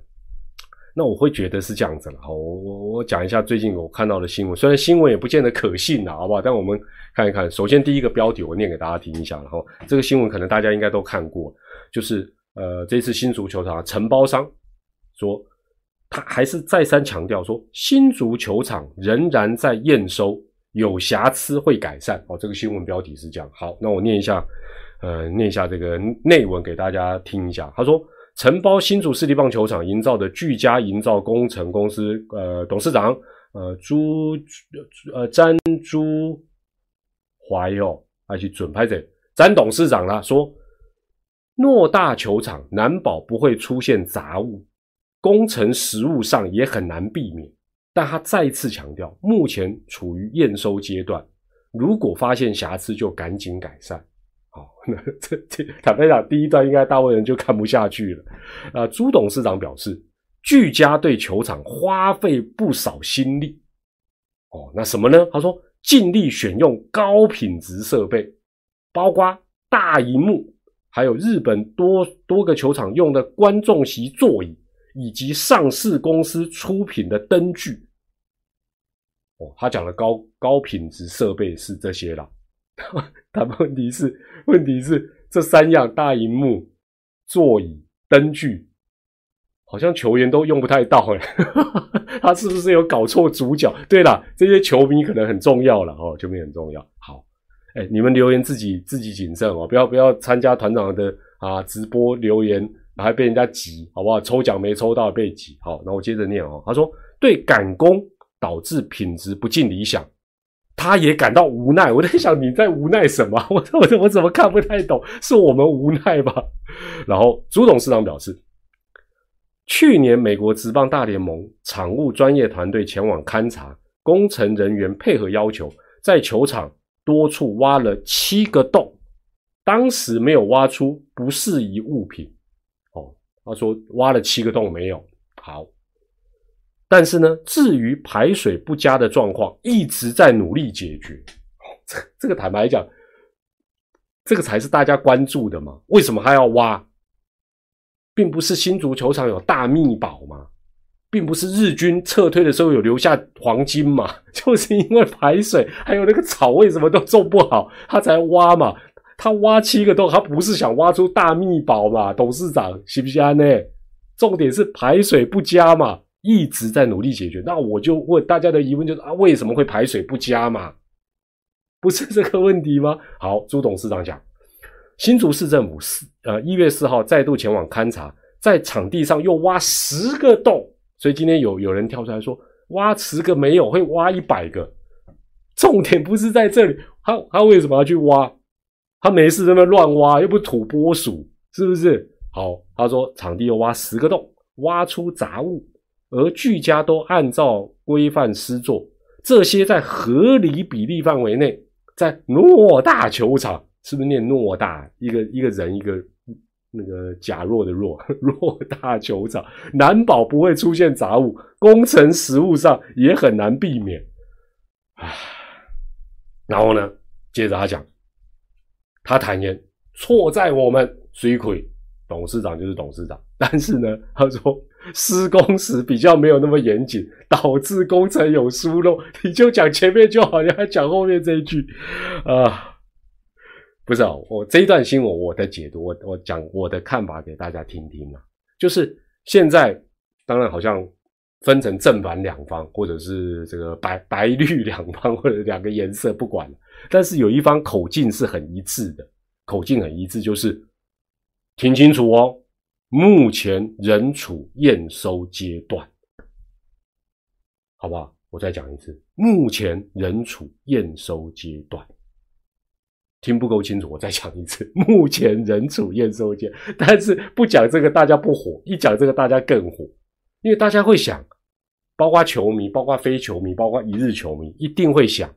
那我会觉得是这样子了，我我我讲一下最近我看到的新闻，虽然新闻也不见得可信了，好不好？但我们看一看，首先第一个标题我念给大家听一下，然后这个新闻可能大家应该都看过，就是。呃，这次新足球场承包商说，他还是再三强调说，新足球场仍然在验收，有瑕疵会改善。哦，这个新闻标题是这样。好，那我念一下，呃，念一下这个内文给大家听一下。他说，承包新竹市立棒球场营造的巨家营造工程公司呃董事长呃朱呃詹朱怀哦，还是准拍者詹董事长啦说，诺大球场难保不会出现杂物，工程实务上也很难避免。但他再次强调，目前处于验收阶段，如果发现瑕疵就赶紧改善。好，那这这坦白讲，第一段应该大部分人就看不下去了。啊，朱董事长表示，俱家对球场花费不少心力。哦，那什么呢？他说，尽力选用高品质设备，包括大荧幕，还有日本多多个球场用的观众席座椅，以及上市公司出品的灯具。哦，他讲的高高品质设备是这些了。但问题是，问题是这三样大荧幕、座椅、灯具，好像球员都用不太到哎。他是不是有搞错主角？对了，这些球迷可能很重要了哦，球迷很重要。好，哎，你们留言自己自己谨慎哦，不要不要参加团长的啊直播留言，还被人家挤，好不好？抽奖没抽到被挤。好，那我接着念哦。他说，对赶工导致品质不尽理想。他也感到无奈，我在想你在无奈什么？我我我怎么看不太懂？是我们无奈吧？然后朱董事长表示，去年美国职棒大联盟场务专业团队前往勘察，工程人员配合要求，在球场多处挖了七个洞，当时没有挖出不适宜物品。他说挖了七个洞没有好。但是呢，至于排水不佳的状况，一直在努力解决。这这个坦白讲，这个才是大家关注的嘛？为什么还要挖？并不是新足球场有大秘宝吗？并不是日军撤退的时候有留下黄金嘛？就是因为排水还有那个草为什么都种不好，他才挖嘛。他挖七个洞，他不是想挖出大秘宝嘛？董事长是不是呢？重点是排水不佳嘛？一直在努力解决，那我就问大家的疑问就是啊，为什么会排水不佳嘛？不是这个问题吗？好，朱董事长讲，新竹市政府四呃一月四号再度前往勘察，在场地上又挖十个洞，所以今天有有人跳出来说挖十个没有，会挖一百个。重点不是在这里，他他为什么要去挖？他没事在那乱挖，又不土拨鼠，是不是？好，他说场地又挖十个洞，挖出杂物。而俱家都按照规范施作，这些在合理比例范围内，在偌大球场，是不是念偌大？一个一个人一个那个假弱的弱，偌大球场难保不会出现杂物，工程实务上也很难避免。唉，然后呢，接着他讲，他坦言错在我们水亏，董事长就是董事长，但是呢，他说。施工时比较没有那么严谨，导致工程有疏漏。你就讲前面就好，你还讲后面这一句啊？不是啊，我这一段新闻我的解读，我我讲我的看法给大家听听嘛。就是现在当然好像分成正反两方，或者是这个白白绿两方，或者两个颜色不管了。但是有一方口径是很一致的，口径很一致，就是听清楚哦。目前仍处验收阶段，好不好？我再讲一次，目前仍处验收阶段。听不够清楚，我再讲一次，目前仍处验收阶。但是不讲这个，大家不火；一讲这个，大家更火。因为大家会想，包括球迷，包括非球迷，包括一日球迷，一定会想。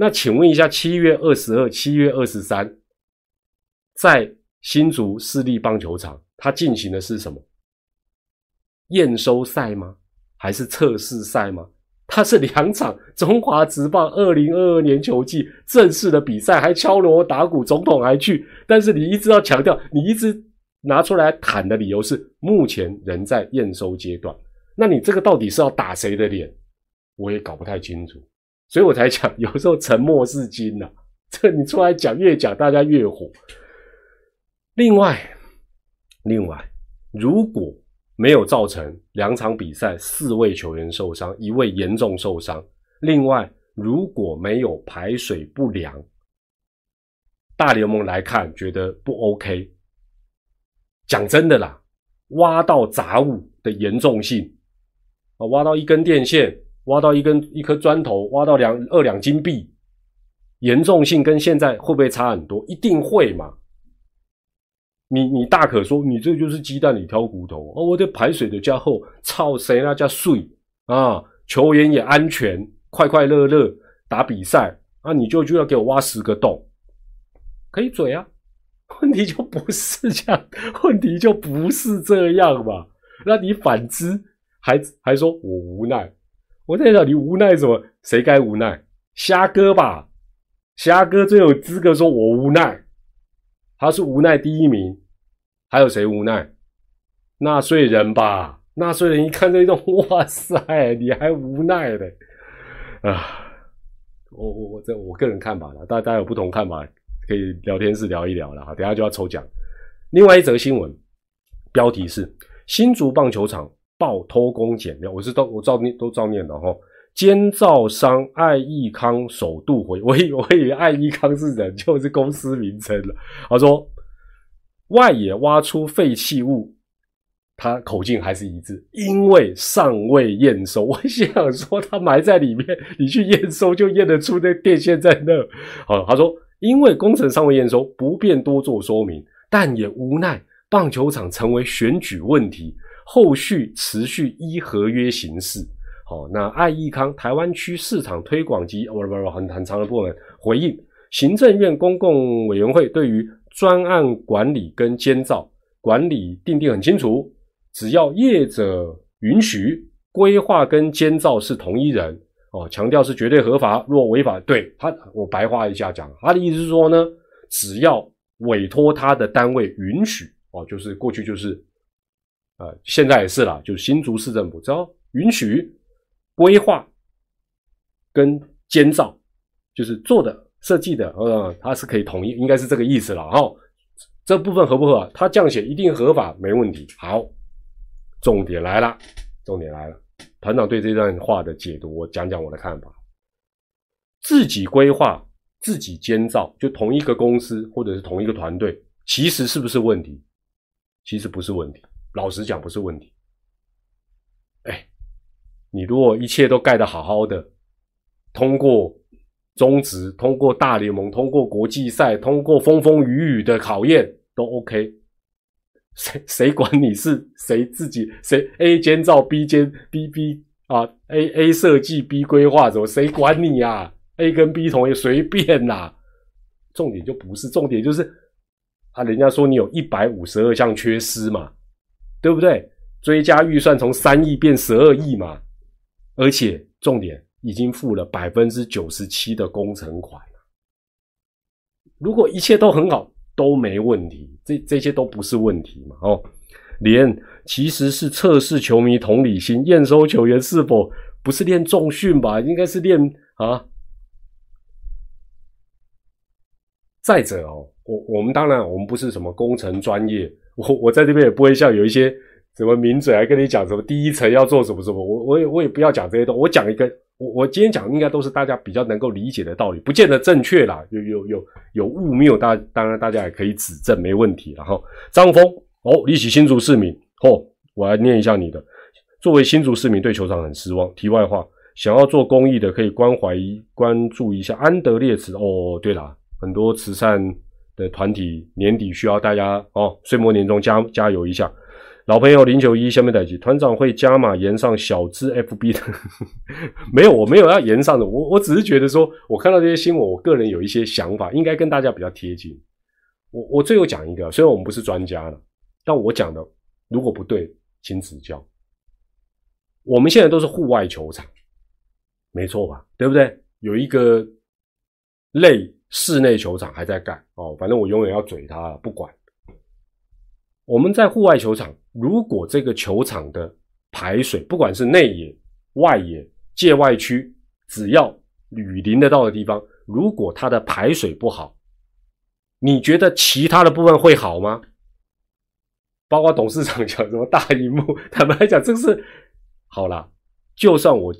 那请问一下，七月二十二、七月二十三，在新竹市立棒球场。它进行的是什么？验收赛吗？还是测试赛吗？它是两场中华职棒二零二二年球季正式的比赛，还敲锣打鼓，总统还去。但是你一直要强调，你一直拿出来谈的理由是目前仍在验收阶段。那你这个到底是要打谁的脸？我也搞不太清楚，所以我才讲，有时候沉默是金呐。这你出来讲，越讲大家越火。另外。另外，如果没有造成两场比赛四位球员受伤，一位严重受伤，另外如果没有排水不良，大联盟来看觉得不 OK。讲真的啦，挖到杂物的严重性啊，挖到一根电线，挖到一根一颗砖头，挖到两二两金币，严重性跟现在会不会差很多？一定会嘛。你你大可说，你这就是鸡蛋里挑骨头哦。我的排水的加厚，操谁那叫碎啊？球员也安全，快快乐乐打比赛啊！你就就要给我挖十个洞，可以嘴啊？问题就不是这样，问题就不是这样嘛？那你反之还还说我无奈？我在想你无奈什么？谁该无奈？虾哥吧？虾哥最有资格说我无奈。他是无奈第一名，还有谁无奈？纳税人吧，纳税人一看这种，哇塞，你还无奈的啊！我我我这我个人看法了，大家有不同看法，可以聊天室聊一聊了哈。等下就要抽奖。另外一则新闻，标题是新竹棒球场爆偷工减料，我是都我照念都照念的哈。监造商爱益康首度回，我以我以为爱益康是人，就是公司名称了。他说外野挖出废弃物，他口径还是一致，因为尚未验收。我想说他埋在里面，你去验收就验得出那电线在那。好，他说因为工程尚未验收，不便多做说明，但也无奈棒球场成为选举问题，后续持续依合约行事。好，那爱益康台湾区市场推广及不不不很很长的部门回应，行政院公共委员会对于专案管理跟监造管理定定很清楚，只要业者允许，规划跟监造是同一人哦，强调是绝对合法，若违法，对他我白话一下讲，他的意思是说呢，只要委托他的单位允许哦，就是过去就是，呃，现在也是啦，就是新竹市政府只要允许。规划跟监造，就是做的设计的，呃，它是可以统一，应该是这个意思了哈。这部分合不合法？他这样写一定合法，没问题。好，重点来了，重点来了。团长对这段话的解读，我讲讲我的看法。自己规划、自己监造，就同一个公司或者是同一个团队，其实是不是问题？其实不是问题，老实讲不是问题。哎你如果一切都盖得好好的，通过中职，通过大联盟，通过国际赛，通过风风雨雨的考验都 OK，谁谁管你是谁自己谁 A 监造 B 监 B B 啊 A A 设计 B 规划什么谁管你呀？A 跟 B 同意随便啦，重点就不是重点，就是啊，人家说你有一百五十二项缺失嘛，对不对？追加预算从三亿变十二亿嘛。而且重点已经付了百分之九十七的工程款。如果一切都很好，都没问题，这这些都不是问题嘛？哦，连其实是测试球迷同理心，验收球员是否不是练重训吧？应该是练啊。再者哦，我我们当然我们不是什么工程专业，我我在这边也不会像有一些。什么名嘴来跟你讲什么第一层要做什么什么？我我也我也不要讲这些东。我讲一个，我我今天讲应该都是大家比较能够理解的道理，不见得正确啦。有有有有误谬，大当然大家也可以指正，没问题。然后张峰哦，一起新竹市民哦，我来念一下你的。作为新竹市民，对球场很失望。题外话，想要做公益的可以关怀关注一下安德烈慈哦。对了，很多慈善的团体年底需要大家哦，岁末年终加加油一下。老朋友零九一下面代级团长会加码延上小资 FB 的，没有，我没有要延上的，我我只是觉得说，我看到这些新闻，我个人有一些想法，应该跟大家比较贴近。我我最后讲一个，虽然我们不是专家了，但我讲的如果不对，请指教。我们现在都是户外球场，没错吧？对不对？有一个类室内球场还在盖哦，反正我永远要嘴他了，不管。我们在户外球场，如果这个球场的排水，不管是内野、外野、界外区，只要雨淋得到的地方，如果它的排水不好，你觉得其他的部分会好吗？包括董事长讲什么大荧幕，坦白讲，这是好了。就算我，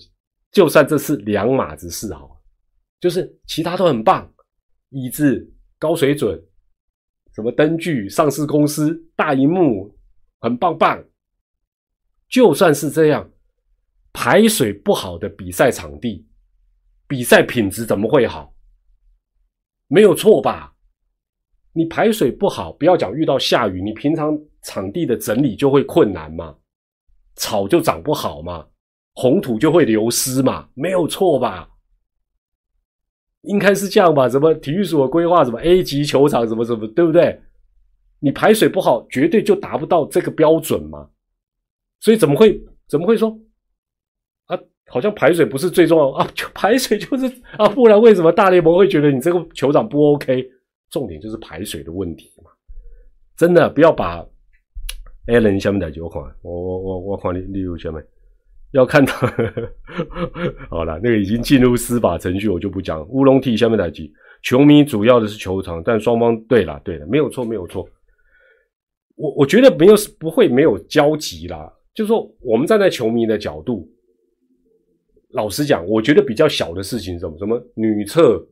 就算这是两码子事，好，就是其他都很棒，椅子高水准。什么灯具、上市公司、大荧幕，很棒棒。就算是这样，排水不好的比赛场地，比赛品质怎么会好？没有错吧？你排水不好，不要讲遇到下雨，你平常场地的整理就会困难嘛，草就长不好嘛，红土就会流失嘛，没有错吧？应该是这样吧？什么体育所规划，什么 A 级球场，什么什么，对不对？你排水不好，绝对就达不到这个标准嘛。所以怎么会怎么会说啊？好像排水不是最重要啊？就排水就是啊？不然为什么大联盟会觉得你这个球场不 OK？重点就是排水的问题嘛。真的不要把 Allen 下面的酒款，我我我我看你例如下面要看到 好了，那个已经进入司法程序，我就不讲。乌龙 T 下面的几球迷主要的是球场，但双方对了对了，没有错没有错。我我觉得没有不会没有交集啦。就是说，我们站在球迷的角度，老实讲，我觉得比较小的事情，什么什么女厕，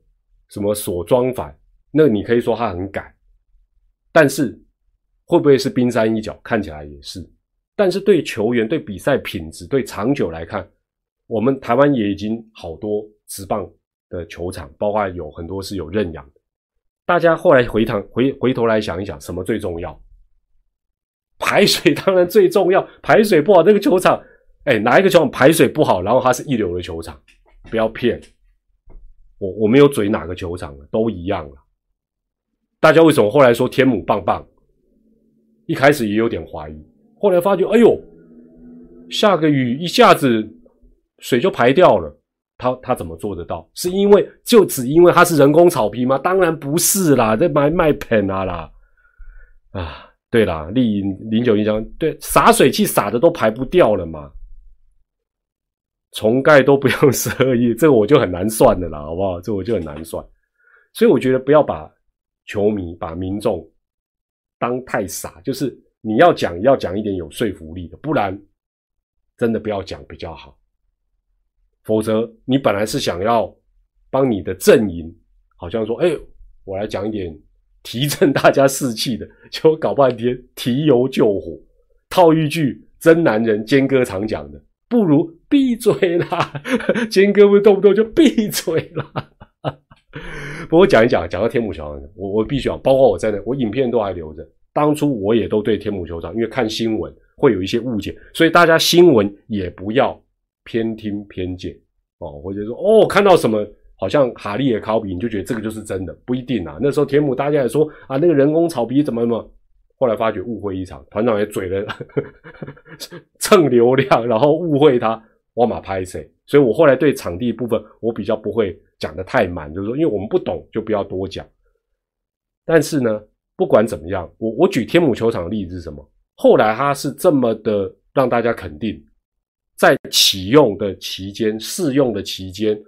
什么锁装反，那你可以说他很改，但是会不会是冰山一角？看起来也是。但是对球员、对比赛品质、对长久来看，我们台湾也已经好多直棒的球场，包括有很多是有认养的。大家后来回头回回头来想一想，什么最重要？排水当然最重要，排水不好，那个球场，哎，哪一个球场排水不好，然后它是一流的球场，不要骗我，我没有嘴哪个球场都一样了。大家为什么后来说天母棒棒？一开始也有点怀疑，后来发觉，哎呦，下个雨一下子水就排掉了，他他怎么做得到？是因为就只因为它是人工草皮吗？当然不是啦，这卖卖盆啊啦，啊。对啦，丽影零九一讲，对，洒水器洒的都排不掉了嘛，重盖都不用十二亿，这个我就很难算的啦，好不好？这我就很难算，所以我觉得不要把球迷、把民众当太傻，就是你要讲要讲一点有说服力的，不然真的不要讲比较好，否则你本来是想要帮你的阵营，好像说，哎，我来讲一点。提振大家士气的，结果搞半天提油救火，套一句真男人坚哥常讲的，不如闭嘴啦！坚哥不动不动就闭嘴啦。不过讲一讲，讲到天母桥，我我必须要，包括我在内，我影片都还留着。当初我也都对天母球场，因为看新闻会有一些误解，所以大家新闻也不要偏听偏见哦，或者说哦看到什么。好像哈利也考比，你就觉得这个就是真的，不一定啊。那时候田母大家也说啊，那个人工草皮怎么怎么，后来发觉误会一场，团长也嘴了蹭流量，然后误会他，我马拍谁？所以我后来对场地部分我比较不会讲的太满，就是说，因为我们不懂就不要多讲。但是呢，不管怎么样，我我举天母球场的例子是什么？后来他是这么的让大家肯定，在启用的期间、试用的期间。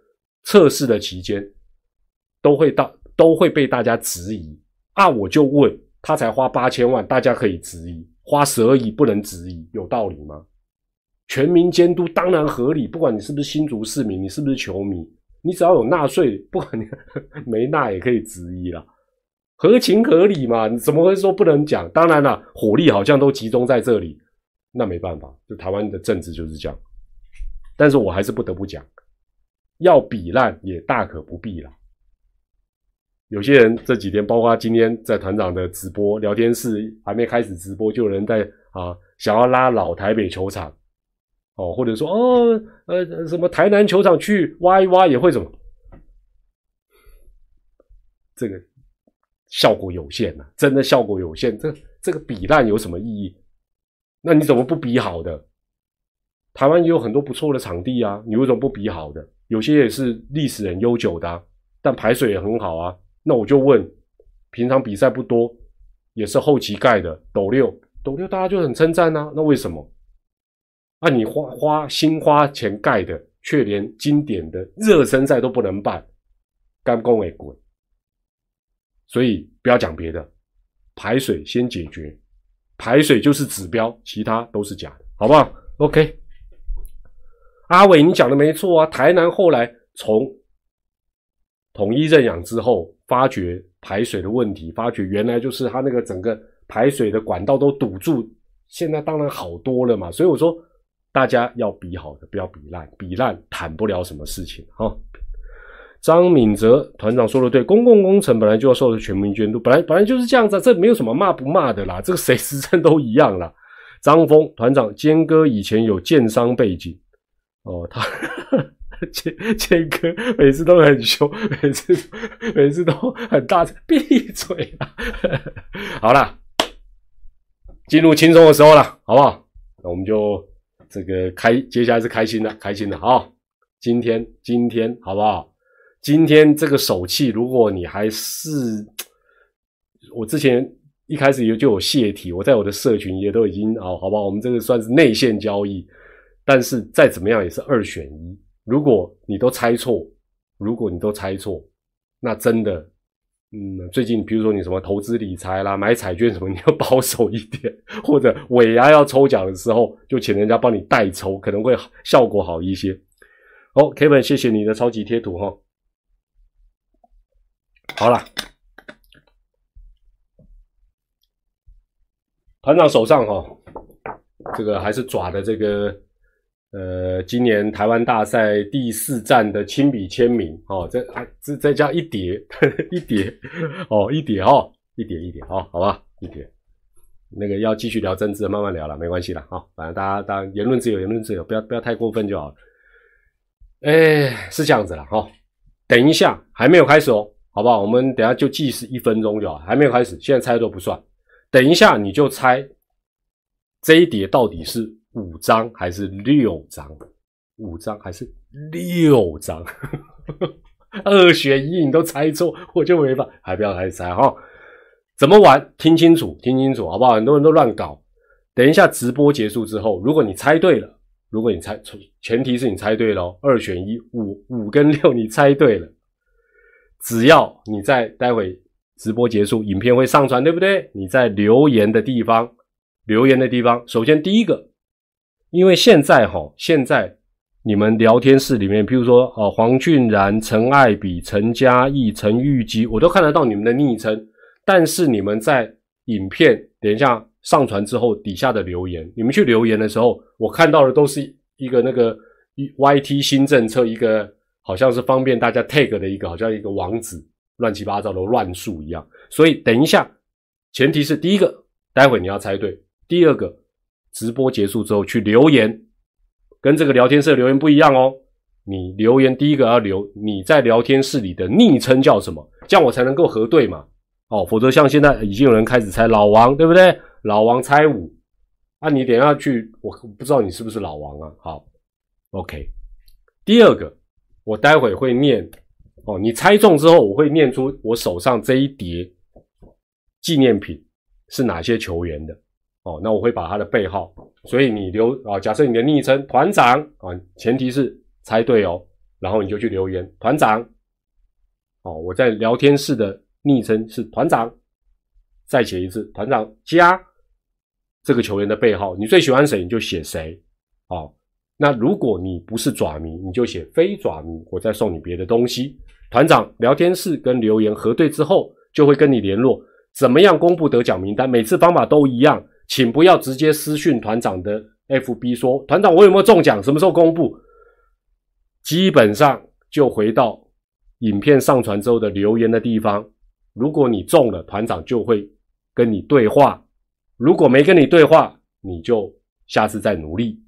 测试的期间，都会到都会被大家质疑啊！我就问他才花八千万，大家可以质疑；花十二亿不能质疑，有道理吗？全民监督当然合理，不管你是不是新竹市民，你是不是球迷，你只要有纳税，不管你 没纳也可以质疑了，合情合理嘛？你怎么会说不能讲？当然了，火力好像都集中在这里，那没办法，就台湾的政治就是这样。但是我还是不得不讲。要比烂也大可不必了。有些人这几天，包括今天在团长的直播聊天室还没开始直播，就有人在啊想要拉老台北球场哦，或者说哦呃什么台南球场去挖一挖也会怎么？这个效果有限呐，真的效果有限。这这个比烂有什么意义？那你怎么不比好的？台湾也有很多不错的场地啊，你为什么不比好的？有些也是历史很悠久的，但排水也很好啊。那我就问，平常比赛不多，也是后期盖的斗六，斗六大家就很称赞啊。那为什么？啊，你花花新花钱盖的，却连经典的热身赛都不能办，干工为滚。所以不要讲别的，排水先解决，排水就是指标，其他都是假的，好不好？OK。阿伟，你讲的没错啊！台南后来从统一认养之后，发觉排水的问题，发觉原来就是他那个整个排水的管道都堵住，现在当然好多了嘛。所以我说，大家要比好的，不要比烂，比烂谈不了什么事情哈。张敏哲团长说的对，公共工程本来就要受到全民监督，本来本来就是这样子，这没有什么骂不骂的啦，这个谁执政都一样啦。张峰团长，坚哥以前有建商背景哦，他坚坚哥每次都很凶，每次每次都很大声，闭嘴啊！好了，进入轻松的时候了，好不好？那我们就这个开，接下来是开心的，开心的啊！今天今天好不好？今天这个手气，如果你还是我之前一开始有就有泄题，我在我的社群也都已经哦，好吧，我们这个算是内线交易，但是再怎么样也是二选一。如果你都猜错，如果你都猜错，那真的，嗯，最近比如说你什么投资理财啦、买彩券什么，你要保守一点，或者尾牙要抽奖的时候，就请人家帮你代抽，可能会效果好一些。好，Kevin，谢谢你的超级贴图哈。好了，团长手上哈，这个还是爪的这个呃，今年台湾大赛第四站的亲笔签名哦，这还这再加一叠 一叠哦，一叠哦，一叠一叠哦，好吧，一叠。那个要继续聊政治，慢慢聊了，没关系了哈，反正大家当然言论自由，言论自由，不要不要太过分就好了。哎，是这样子了哈，等一下还没有开始哦。好不好？我们等下就计时一分钟就好，还没有开始，现在猜都不算。等一下你就猜这一叠到底是五张还是六张？五张还是六张？二选一你都猜错，我就没法。还不要开始猜哈？怎么玩？听清楚，听清楚，好不好？很多人都乱搞。等一下直播结束之后，如果你猜对了，如果你猜，前提是你猜对了，哦二选一，五五跟六你猜对了。只要你在待会直播结束，影片会上传，对不对？你在留言的地方，留言的地方，首先第一个，因为现在哈，现在你们聊天室里面，譬如说哦，黄俊然、陈爱比、陈嘉义、陈玉基，我都看得到你们的昵称，但是你们在影片等一下上传之后底下的留言，你们去留言的时候，我看到的都是一个那个 YT 新政策一个。好像是方便大家 tag 的一个，好像一个网址，乱七八糟的乱数一样。所以等一下，前提是第一个，待会你要猜对；第二个，直播结束之后去留言，跟这个聊天室留言不一样哦。你留言第一个要留你在聊天室里的昵称叫什么，这样我才能够核对嘛。哦，否则像现在已经有人开始猜老王，对不对？老王猜五，啊，你等下去，我不知道你是不是老王啊。好，OK，第二个。我待会会念哦，你猜中之后，我会念出我手上这一叠纪念品是哪些球员的哦。那我会把他的背号，所以你留啊，假设你的昵称团长啊，前提是猜对哦，然后你就去留言团长哦。我在聊天室的昵称是团长，再写一次团长加这个球员的背号，你最喜欢谁你就写谁哦。那如果你不是爪迷，你就写非爪迷，我再送你别的东西。团长聊天室跟留言核对之后，就会跟你联络，怎么样公布得奖名单？每次方法都一样，请不要直接私讯团长的 FB 说，团长我有没有中奖？什么时候公布？基本上就回到影片上传之后的留言的地方，如果你中了，团长就会跟你对话；如果没跟你对话，你就下次再努力。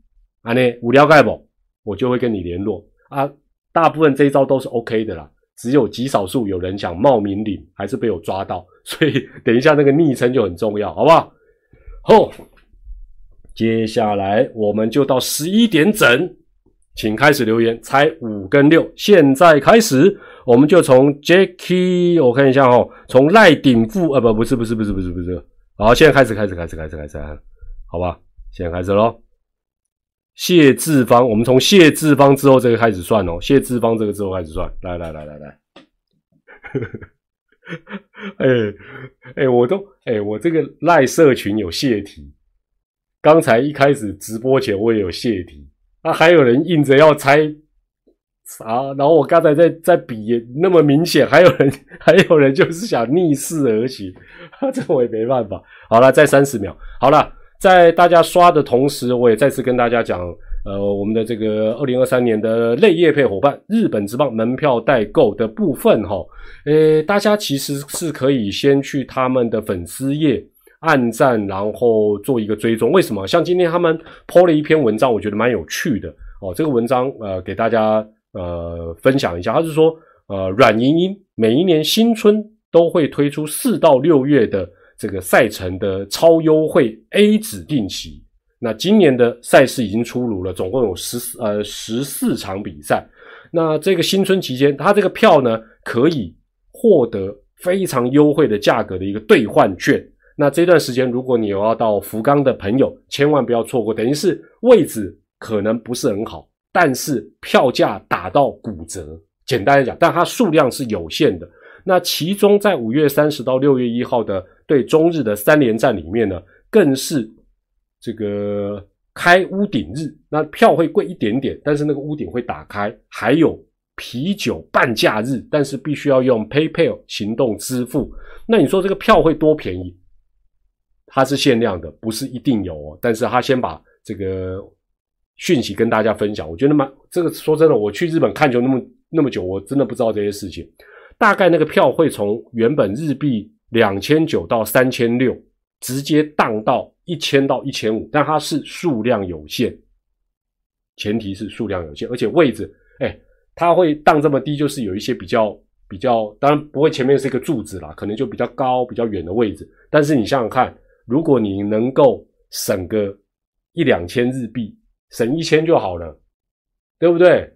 啊，呢无聊盖不，我就会跟你联络啊。大部分这一招都是 OK 的啦，只有极少数有人想冒名领，还是被我抓到。所以等一下那个昵称就很重要，好不好？后，接下来我们就到十一点整，请开始留言，猜五跟六。现在开始，我们就从 Jacky，我看一下哦，从赖顶富，呃，不，不是，不是，不是，不是，不是。好，现在开始，开始，开始，开始，开始，好吧？现在开始喽。谢志芳，我们从谢志芳之后这个开始算哦。谢志芳这个之后开始算，来来来来来，哎哎，我都哎，我这个赖社群有谢题，刚才一开始直播前我也有谢题，啊，还有人硬着要猜啊，然后我刚才在在比，那么明显，还有人 还有人就是想逆势而行，这我也没办法。好了，再三十秒，好了。在大家刷的同时，我也再次跟大家讲，呃，我们的这个二零二三年的类业配伙伴日本职棒门票代购的部分哈，呃，大家其实是可以先去他们的粉丝页按赞，然后做一个追踪。为什么？像今天他们 po 了一篇文章，我觉得蛮有趣的哦。这个文章呃，给大家呃分享一下，他是说，呃，软银银每一年新春都会推出四到六月的。这个赛程的超优惠 A 指定期，那今年的赛事已经出炉了，总共有十四呃十四场比赛。那这个新春期间，它这个票呢可以获得非常优惠的价格的一个兑换券。那这段时间，如果你有要到福冈的朋友，千万不要错过。等于是位置可能不是很好，但是票价打到骨折。简单来讲，但它数量是有限的。那其中在五月三十到六月一号的对中日的三连战里面呢，更是这个开屋顶日，那票会贵一点点，但是那个屋顶会打开，还有啤酒半价日，但是必须要用 PayPal 行动支付。那你说这个票会多便宜？它是限量的，不是一定有哦。但是他先把这个讯息跟大家分享，我觉得蛮这个说真的，我去日本看球那么那么久，我真的不知道这些事情。大概那个票会从原本日币两千九到三千六，直接荡到一千到一千五，但它是数量有限，前提是数量有限，而且位置，哎，它会荡这么低，就是有一些比较比较，当然不会前面是一个柱子啦，可能就比较高、比较远的位置。但是你想想看，如果你能够省个一两千日币，省一千就好了，对不对？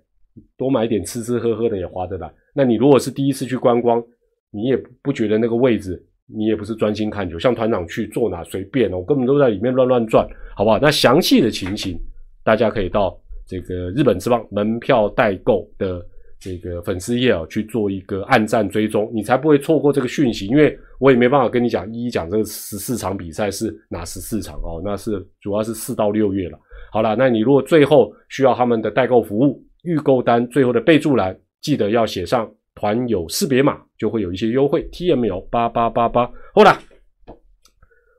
多买点吃吃喝喝的也划得来。那你如果是第一次去观光，你也不觉得那个位置，你也不是专心看球，像团长去坐哪随便哦，我根本都在里面乱乱转，好不好？那详细的情形，大家可以到这个日本之邦门票代购的这个粉丝页啊去做一个暗赞追踪，你才不会错过这个讯息。因为我也没办法跟你讲一一讲这个十四场比赛是哪十四场哦，那是主要是四到六月了。好了，那你如果最后需要他们的代购服务，预购单最后的备注栏。记得要写上团友识别码，就会有一些优惠。T M L 八八八八，好了，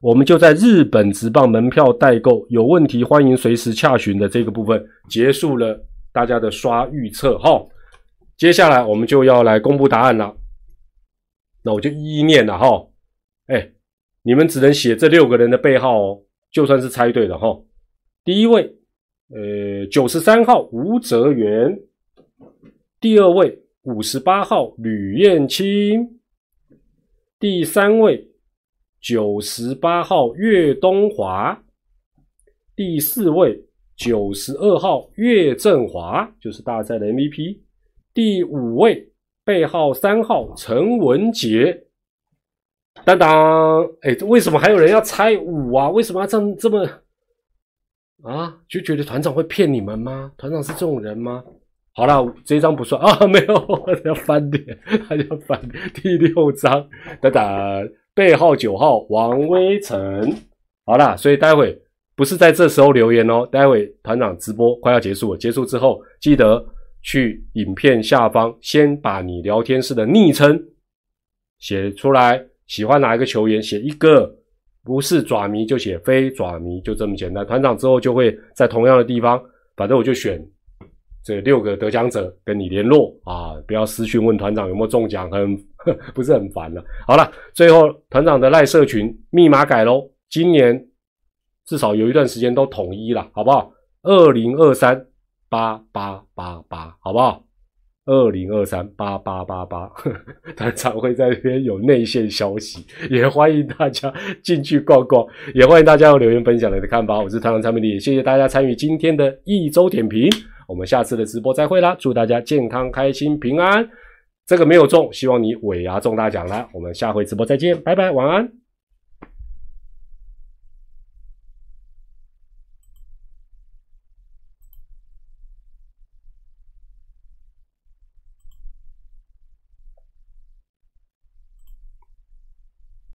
我们就在日本直棒门票代购有问题，欢迎随时洽询的这个部分结束了，大家的刷预测哈。接下来我们就要来公布答案了，那我就一一念了哈。哎，你们只能写这六个人的背号哦，就算是猜对了哈。第一位，呃，九十三号吴泽元。第二位五十八号吕燕青，第三位九十八号岳东华，第四位九十二号岳振华，就是大赛的 MVP。第五位背号三号陈文杰。当当，哎，为什么还有人要猜五啊？为什么要这么这么啊？就觉得团长会骗你们吗？团长是这种人吗？好了，这张不算啊，没有，要翻脸，他要翻第六张，等等，背号九号王威成，好了，所以待会不是在这时候留言哦，待会团长直播快要结束了，结束之后记得去影片下方先把你聊天室的昵称写出来，喜欢哪一个球员写一个，不是爪迷就写非爪迷，就这么简单，团长之后就会在同样的地方，反正我就选。这六个得奖者跟你联络啊，不要私讯问团长有没有中奖，很 不是很烦了。好了，最后团长的赖社群密码改喽，今年至少有一段时间都统一了，好不好？二零二三八八八八，好不好？二零二三八八八八，他常会在这边有内线消息，也欢迎大家进去逛逛，也欢迎大家留言分享你的看法。我是团长蔡美丽，谢谢大家参与今天的一周点评。我们下次的直播再会啦！祝大家健康、开心、平安。这个没有中，希望你尾牙中大奖啦！我们下回直播再见，拜拜，晚安。